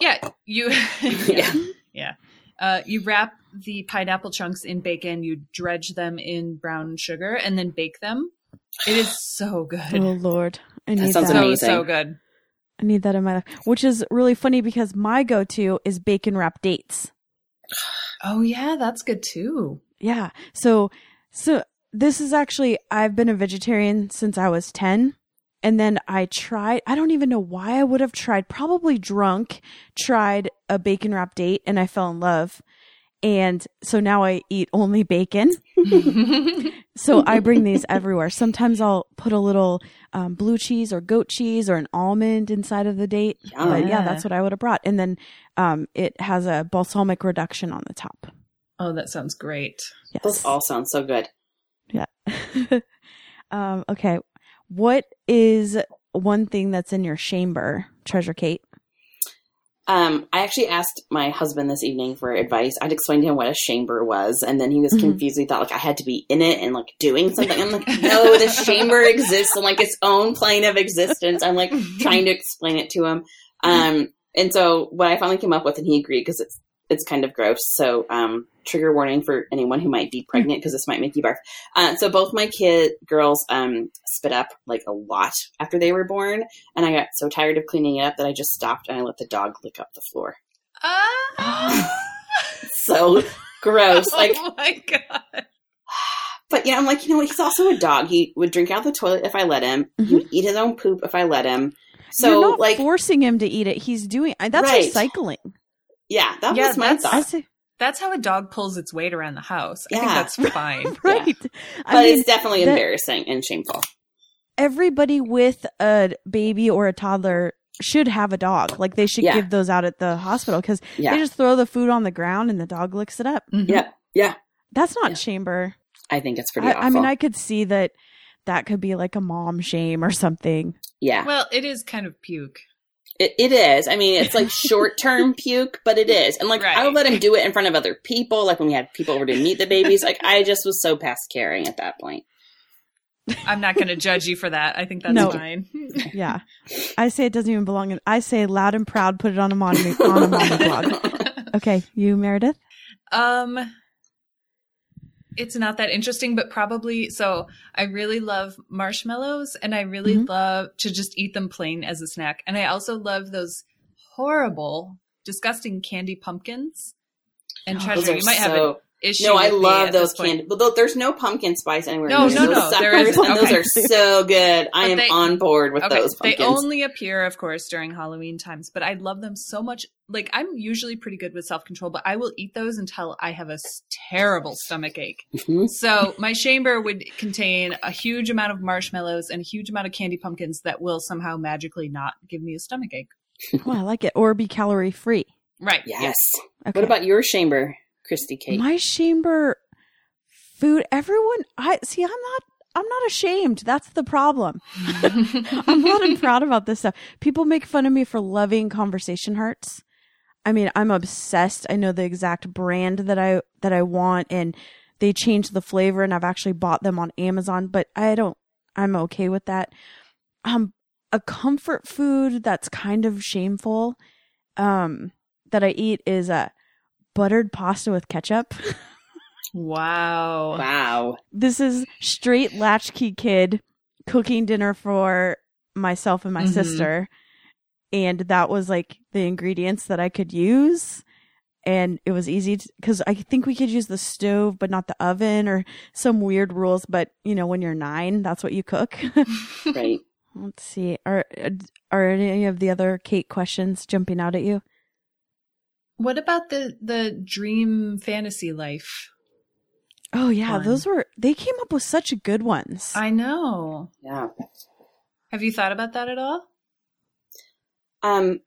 yeah, you [laughs] Yeah. yeah. Uh, you wrap the pineapple chunks in bacon. You dredge them in brown sugar and then bake them. It is so good. Oh Lord, I That need sounds that. so amazing. so good. I need that in my life. Which is really funny because my go-to is bacon wrapped dates. Oh yeah, that's good too. Yeah. So so this is actually I've been a vegetarian since I was 10 and then I tried I don't even know why I would have tried probably drunk tried a bacon wrapped date and I fell in love. And so now I eat only bacon. [laughs] So I bring these everywhere. Sometimes I'll put a little um, blue cheese or goat cheese or an almond inside of the date. But yeah, Yeah. that's what I would have brought. And then um, it has a balsamic reduction on the top. Oh, that sounds great. Yes. Those all sound so good. Yeah. [laughs] um, okay. What is one thing that's in your chamber, Treasure Kate? Um, I actually asked my husband this evening for advice. I'd explained to him what a chamber was, and then he was Mhm. confused. He thought like I had to be in it and like doing something. I'm like, [laughs] no, the chamber exists on like its own plane of existence. I'm like trying to explain it to him. Um, and so what I finally came up with, and he agreed because it's it's kind of gross. So um, trigger warning for anyone who might be pregnant because this might make you barf. Uh, so both my kid girls um, spit up like a lot after they were born, and I got so tired of cleaning it up that I just stopped and I let the dog lick up the floor. Ah! So gross. [laughs] Like, oh my god. but yeah, I'm like, you know what? He's also a dog. He would drink out the toilet if I let him. He would eat his own poop if I let him. So You're not like, forcing him to eat it. He's doing that's Right. recycling. Yeah, that Yeah, was my that's- thought. say That's how a dog pulls its weight around the house. I think that's [laughs] fine. right. But I mean, it's definitely that- embarrassing and shameful. everybody with a baby or a toddler should have a dog. Like they should Yeah. give those out at the hospital because Yeah. they just throw the food on the ground and the dog licks it up. Mhm. Yeah, yeah. That's not Yeah. chamber. I think it's pretty I, awful. I mean, I could see that that could be like a mom shame or something. yeah, Well, it is kind of puke. It, it is. I mean, it's like [laughs] short term puke, but it is. And like, I Right. would let him do it in front of other people. Like when we had people over to meet the babies. Like I just was so past caring at that point. I'm not going to judge you for that. I think that's No. fine. [laughs] Yeah. I say it doesn't even belong in. I say loud and proud, put it on a mommy, on a mommy blog. [laughs] Okay. You, Meredith? Um, it's not that interesting, but probably so. I really love marshmallows, and I really Mhm. love to just eat them plain as a snack. And I also love those horrible, disgusting candy pumpkins. And Oh, treasure, you might have it. Issue. No, I with me love at those this candy. But there's no pumpkin spice anywhere. No, no, those no, there Suckers, isn't. and those are so good. I am they- on board with Okay, those Pumpkins. they only appear, of course, during Halloween times, but I love them so much. Like I'm usually pretty good with self control, but I will eat those until I have a terrible stomach ache. Mhm. So my chamber would contain a huge amount of marshmallows and a huge amount of candy pumpkins that will somehow magically not give me a stomach ache. Oh, I like it. Or be calorie free. Right. Yes. Okay. What about your chamber, Christy Kate? my chamber food? Everyone, I see. I'm not. I'm not ashamed. That's the problem. [laughs] I'm not proud about this stuff. People make fun of me for loving conversation hearts. I mean, I'm obsessed. I know the exact brand that I that I want, and they change the flavor, and I've actually bought them on Amazon. But I don't. I'm okay with that. Um, a comfort food that's kind of shameful, um, that I eat is a buttered pasta with ketchup. Wow. Wow. this is straight latchkey kid cooking dinner for myself and my Mhm. sister and that was like the ingredients that i could use and it was easy because i think we could use the stove but not the oven or some weird rules but you know when you're nine that's what you cook Right. [laughs] let's see are are any of the other kate questions jumping out at you What about the the dream fantasy life? oh yeah Fun. those were they came up with such good ones I know. Yeah. Have you thought about that at all? Um,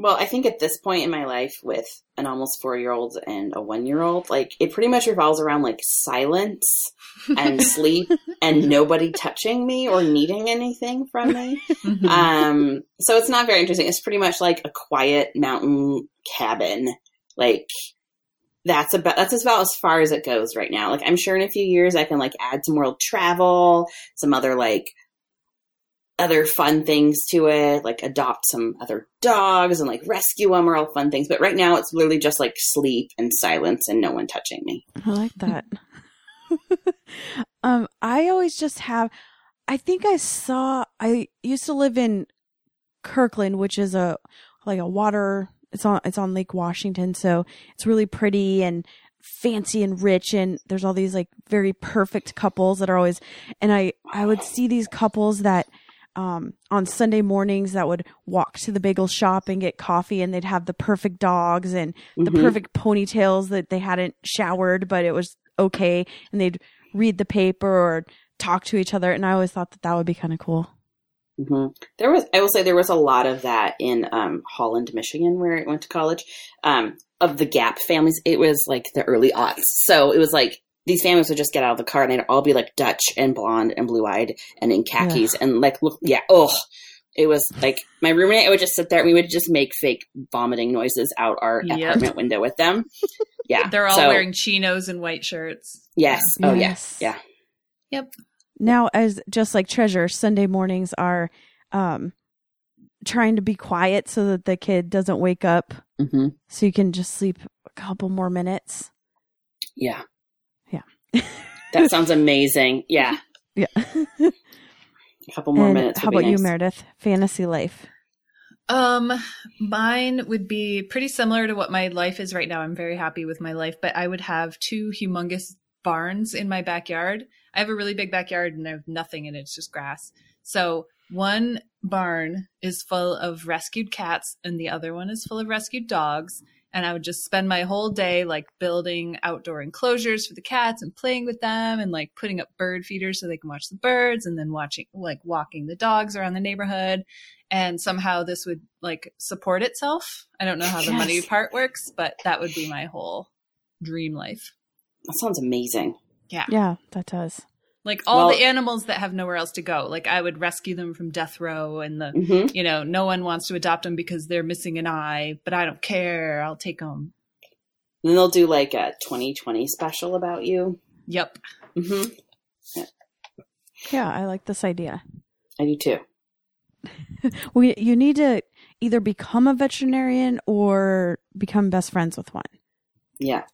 well, I think at this point in my life with an almost four year old and a one year old, like it pretty much revolves around like silence and [laughs] sleep and nobody touching me or needing anything from me. Mhm. Um, so it's not very interesting. It's pretty much like a quiet mountain cabin. Like that's about that's about as far as it goes right now. Like I'm sure in a few years I can like add some world travel, some other like other fun things to it, like adopt some other dogs and like rescue them or all fun things. But right now it's literally just like sleep and silence and no one touching me. I like that. [laughs] um, I always just have. I think I saw. I used to live in Kirkland, which is a like a water. It's on. It's on Lake Washington, so it's really pretty and fancy and rich. And there's all these like very perfect couples that are always. And I I would see these couples that. Um, on Sunday mornings, that would walk to the bagel shop and get coffee, and they'd have the perfect dogs and the Mhm. perfect ponytails that they hadn't showered, but it was okay. And they'd read the paper or talk to each other. And I always thought that that would be kind of cool. hmm There was, I will say, there was a lot of that in um, Holland, Michigan, where I went to college. Um, of the Gap families, it was like the early aughts, so it was like these families would just get out of the car and they'd all be like Dutch and blonde and blue eyed and in khakis and like look, yeah, oh, it was like my roommate and I would just sit there. and We would just make fake vomiting noises out our Yep. apartment window with them. [laughs] Yeah, They're all so- wearing chinos and white shirts. Yes. Oh Yes. yes. Yeah. Yep. Now, as just like Treasure, Sunday mornings are um, trying to be quiet so that the kid doesn't wake up hmm so you can just sleep a couple more minutes. Yeah. Yeah. That [laughs] sounds amazing. Yeah. Yeah. [laughs] A couple more and minutes. how would be about you. Meredith? Fantasy life. Um, mine would be pretty similar to what my life is right now. I'm very happy with my life, but I would have two humongous barns in my backyard. I have a really big backyard and I have nothing in it. It's just grass. So one barn is full of rescued cats and the other one is full of rescued dogs. And I would just spend my whole day like building outdoor enclosures for the cats and playing with them and like putting up bird feeders so they can watch the birds and then watching like walking the dogs around the neighborhood and somehow this would like support itself. I don't know how the money part works, but that would be my whole dream life. That sounds amazing. Yeah. Yeah, that does. Like all Well- the animals that have nowhere else to go. Like I would rescue them from death row and the hmm you know, no one wants to adopt them because they're missing an eye, but I don't care. I'll take them. Then they'll do like a 2020 special about you. Yep. Mm-hmm. Yeah, I like this idea. I do too. [laughs] We you need to either become a veterinarian or become best friends with one. Yeah.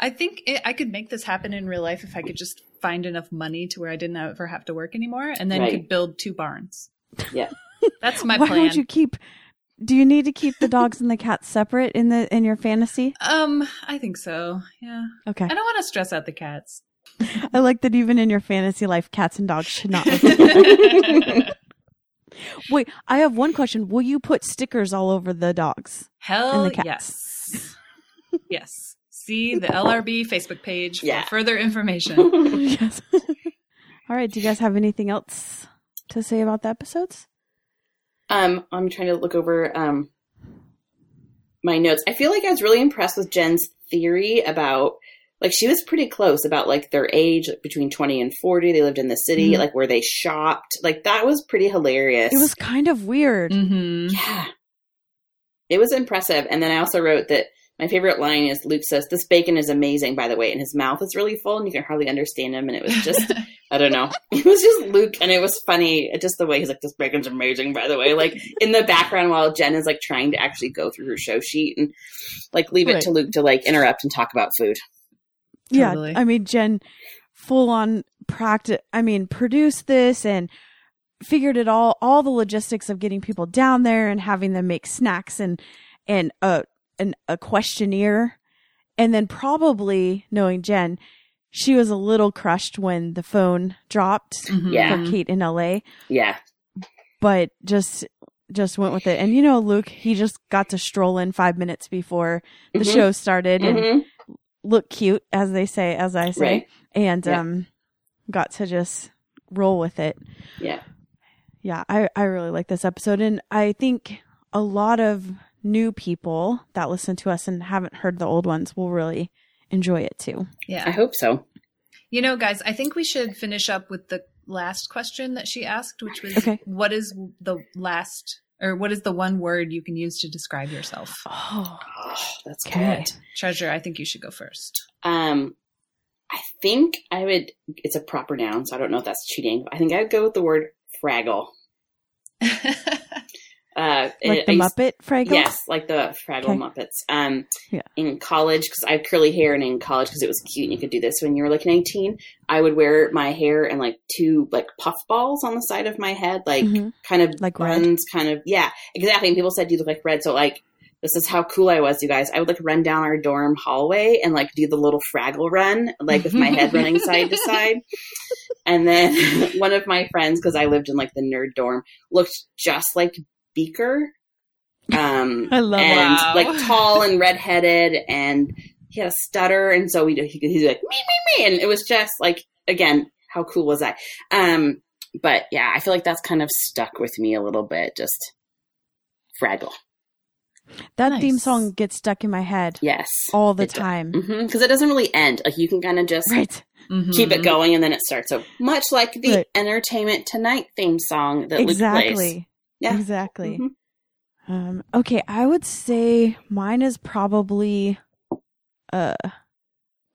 I think it, I could make this happen in real life if I could just find enough money to where I didn't ever have to work anymore and then Right. could build two barns. Yeah. [laughs] That's my Why plan. Why would you keep do you need to keep the dogs and the cats separate in the in your fantasy? Um, I think so. Yeah. Okay. I don't want to stress out the cats. [laughs] I like that even in your fantasy life, cats and dogs should not. [laughs] Wait, I have one question. Will you put stickers all over the dogs? Hell And the cats. yes. yes. See the LRB Facebook page for further information. [laughs] yes. [laughs] all right. Do you guys have anything else to say about the episodes? Um, I'm trying to look over um my notes. I feel like I was really impressed with Jen's theory about like she was pretty close about like their age like, between 20 and 40 they lived in the city Mhm. like where they shopped like that was pretty hilarious It was kind of weird. hmm yeah it was impressive and then i also wrote that my favorite line is luke says this bacon is amazing by the way and his mouth is really full and you can hardly understand him and it was just [laughs] i don't know it was just luke and it was funny just the way he's like this bacon's amazing by the way like in the background while jen is like trying to actually go through her show sheet and like leave it to luke to like interrupt and talk about food Totally. Yeah. I mean, Jen full on practice. I mean, produced this and figured it all, all the logistics of getting people down there and having them make snacks and, and a, an, a questionnaire. And then probably knowing Jen, she was a little crushed when the phone dropped Mhm. Yeah. for Kate in LA, yeah but just, just went with it. And you know, Luke, he just got to stroll in five minutes before the Mhm. show started and Mhm. look cute, as they say, as I say, Right. and Yeah. um, got to just roll with it. yeah Yeah, I I really like this episode, and I think a lot of new people that listen to us and haven't heard the old ones will really enjoy it too. Yeah. I hope so You know, guys, I think we should finish up with the last question that she asked, which was Okay. what is the last or what is the one word you can use to describe yourself? Oh, [sighs] that's Okay. good Treasure, I think you should go first. Um, I think I would. It's a proper noun, so I don't know if that's cheating. I think I'd go with the word Fraggle. [laughs] Uh, like the used- Muppet Fraggle. Yes, like the Fraggle Okay. Muppets. Um, Yeah. in college, because I have curly hair, and in college, because it was cute, and you could do this when you were like 19, I would wear my hair in like two like puff balls on the side of my head, like Mhm. kind of Like red? runs, kind of yeah, exactly. And people said you look like red, so like this is how cool I was, you guys. I would like run down our dorm hallway and like do the little Fraggle run, like with my head running side to [laughs] side. And then [laughs] one of my friends, because I lived in like the nerd dorm, looked just like Beaker. Um, [laughs] I love and Wow. like tall and redheaded, and he had a stutter, and so he he he's like me me me, and it was just like again, how cool was I? Um, but yeah, I feel like that's kind of stuck with me a little bit. Just Fraggle, that Nice. theme song gets stuck in my head yes, all the It does. time. because it doesn't really end. Like you can kind of just Right. keep it Mhm. going, and then it starts. So much like the Right. Entertainment Tonight theme song that Luke plays. Exactly. Yeah. Exactly. Mhm. Um, okay, I would say mine is probably uh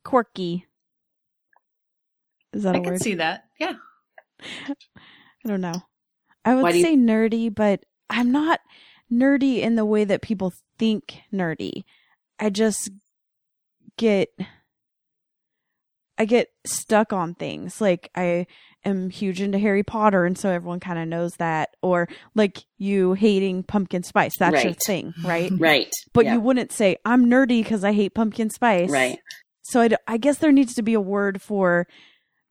quirky. Is that I a can word? see that. Yeah. [laughs] I don't know. I would do you- say nerdy, but I'm not nerdy in the way that people think nerdy. I just get I get stuck on things. Like I am huge into Harry Potter and so everyone kind of knows that or like you hating pumpkin spice. That's your thing, right? [laughs] Right, But Yeah. you wouldn't say I'm nerdy cuz I hate pumpkin spice. right, So I, d- I guess there needs to be a word for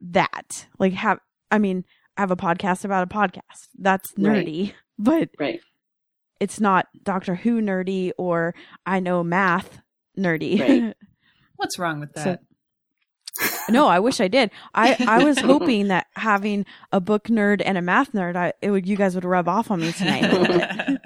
that. Like have I mean, I have a podcast about a podcast. That's Right. nerdy, [laughs] but right. it's not Doctor Who nerdy or I know math nerdy. Right. [laughs] What's wrong with So- that? No, I wish I did. I I was [laughs] hoping that having a book nerd and a math nerd, I it would you guys would rub off on me tonight.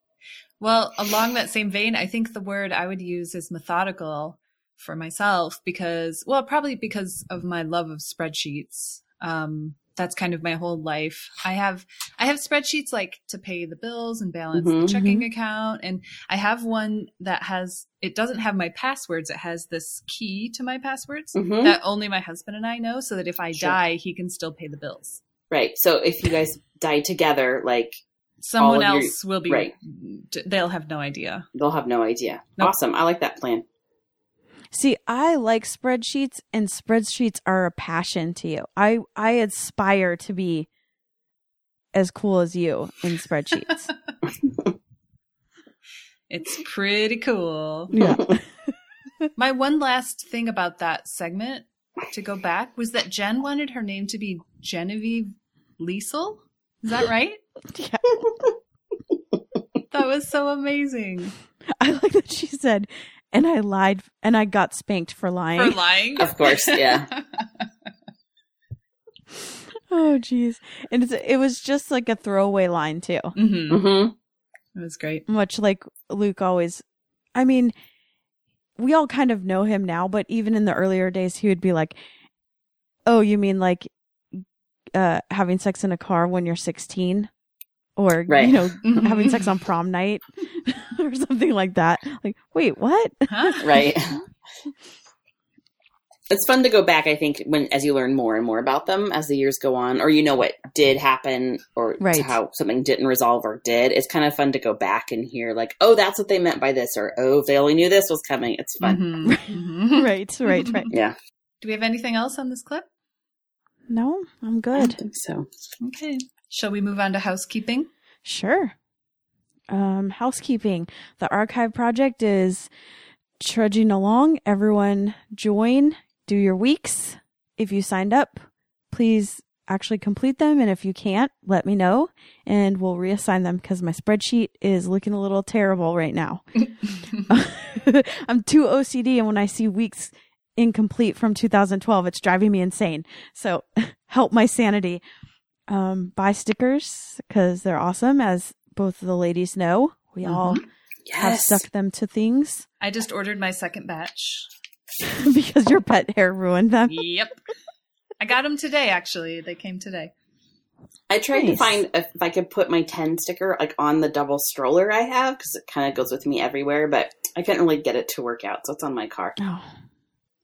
[laughs] well, along that same vein, I think the word I would use is methodical for myself because, well, probably because of my love of spreadsheets. Um, that's kind of my whole life. I have I have spreadsheets like to pay the bills and balance Mhm. the checking account, and I have one that has it doesn't have my passwords. It has this key to my passwords Mhm. that only my husband and I know, so that if I Sure. die, he can still pay the bills. Right. So if you guys die together, like Someone of your- else will be right. They'll have no idea. they'll have no idea. Nope. Awesome. I like that plan. See, I like spreadsheets and spreadsheets are a passion to you. I I aspire to be as cool as you in spreadsheets. [laughs] It's pretty cool. Yeah. [laughs] My one last thing about that segment to go back was that Jen wanted her name to be Genevieve Liesel. Is that right? [laughs] yeah. That was so amazing. I like that she said, and I lied and I got spanked for lying. For lying? Of course, yeah. [laughs] oh, jeez. And it's, it was just like a throwaway line, too. hmm hmm It was great. Much like Luke always. I mean, we all kind of know him now, but even in the earlier days, he would be like, oh, you mean like uh, having sex in a car when you're 16? Or, Right. you know, [laughs] having sex on prom night [laughs] or something like that. Like, wait, what? Huh? [laughs] Right. It's fun to go back, I think, when as you learn more and more about them as the years go on, or you know what did happen, or Right. how something didn't resolve or did. It's kind of fun to go back and hear, like, oh, that's what they meant by this, or oh, if they only knew this was coming. It's fun. Mhm. Mhm. right, right, right. Yeah, Do we have anything else on this clip? No, I'm I good. think so. Okay. Shall we move on to housekeeping? Sure. Um, housekeeping. The archive project is trudging along. Everyone join, do your weeks. If you signed up, please actually complete them. And if you can't, let me know and we'll reassign them because my spreadsheet is looking a little terrible right now. [laughs] [laughs] I'm too OCD and when I see weeks incomplete from 2012, it's driving me insane. So [laughs] help my sanity. Um, buy stickers because they're awesome, as both of the ladies know. We all have stuck them to things I just ordered my second batch. [laughs] because your pet hair ruined them. Yep. I got them today, actually. They came today. I tried to find if, if I could put my 10 sticker like on the double stroller I have because it kind of goes with me everywhere, but I couldn't really get it to work out. So it's on my car. Oh,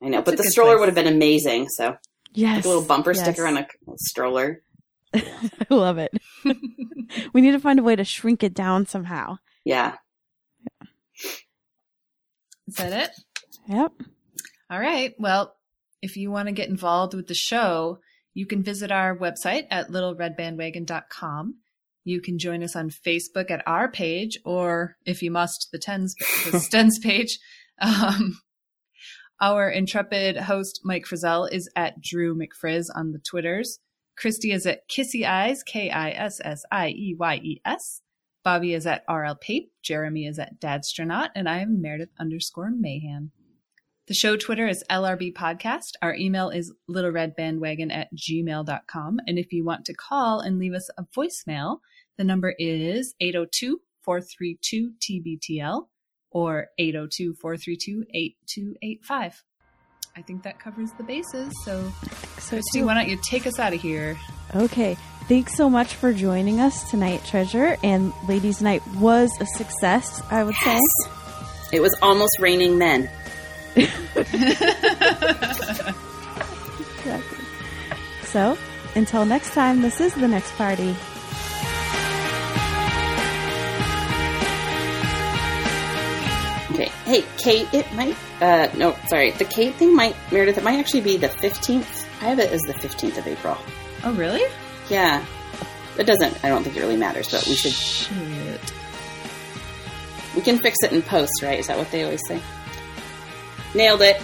I know, That's but the stroller place. would have been amazing. So yes. like a little bumper yes. sticker on a stroller. [laughs] I love it. [laughs] we need to find a way to shrink it down somehow. Yeah. Is that it? Yep. All right. Well, if you want to get involved with the show, you can visit our website at littleredbandwagon.com. You can join us on Facebook at our page, or if you must, the Tens, the [laughs] Stens page. Um, our intrepid host, Mike Frizzell, is at Drew McFrizz on the Twitters. Christy is at Kissy Eyes, K I S S I E Y E S. Bobby is at RL Pape. Jeremy is at Dadstronaut. And I am Meredith underscore Mahan. The show Twitter is LRB Podcast. Our email is littleredbandwagon at gmail.com. And if you want to call and leave us a voicemail, the number is 802 432 TBTL or 802 432 8285. I think that covers the bases. So, So, Christy, too. why don't you take us out of here? Okay. Thanks so much for joining us tonight, Treasure. And Ladies' Night was a success, I would say. It was almost raining men. Exactly. [laughs] [laughs] So, until next time, this is the next party. Okay. Hey, Kate, it might, uh, no, sorry. The Kate thing might, Meredith, it might actually be the 15th. I have it as the 15th of April. Oh, really? Yeah. It doesn't, I don't think it really matters, but we should, Shit. we can fix it in post, right? Is that what they always say? Nailed it.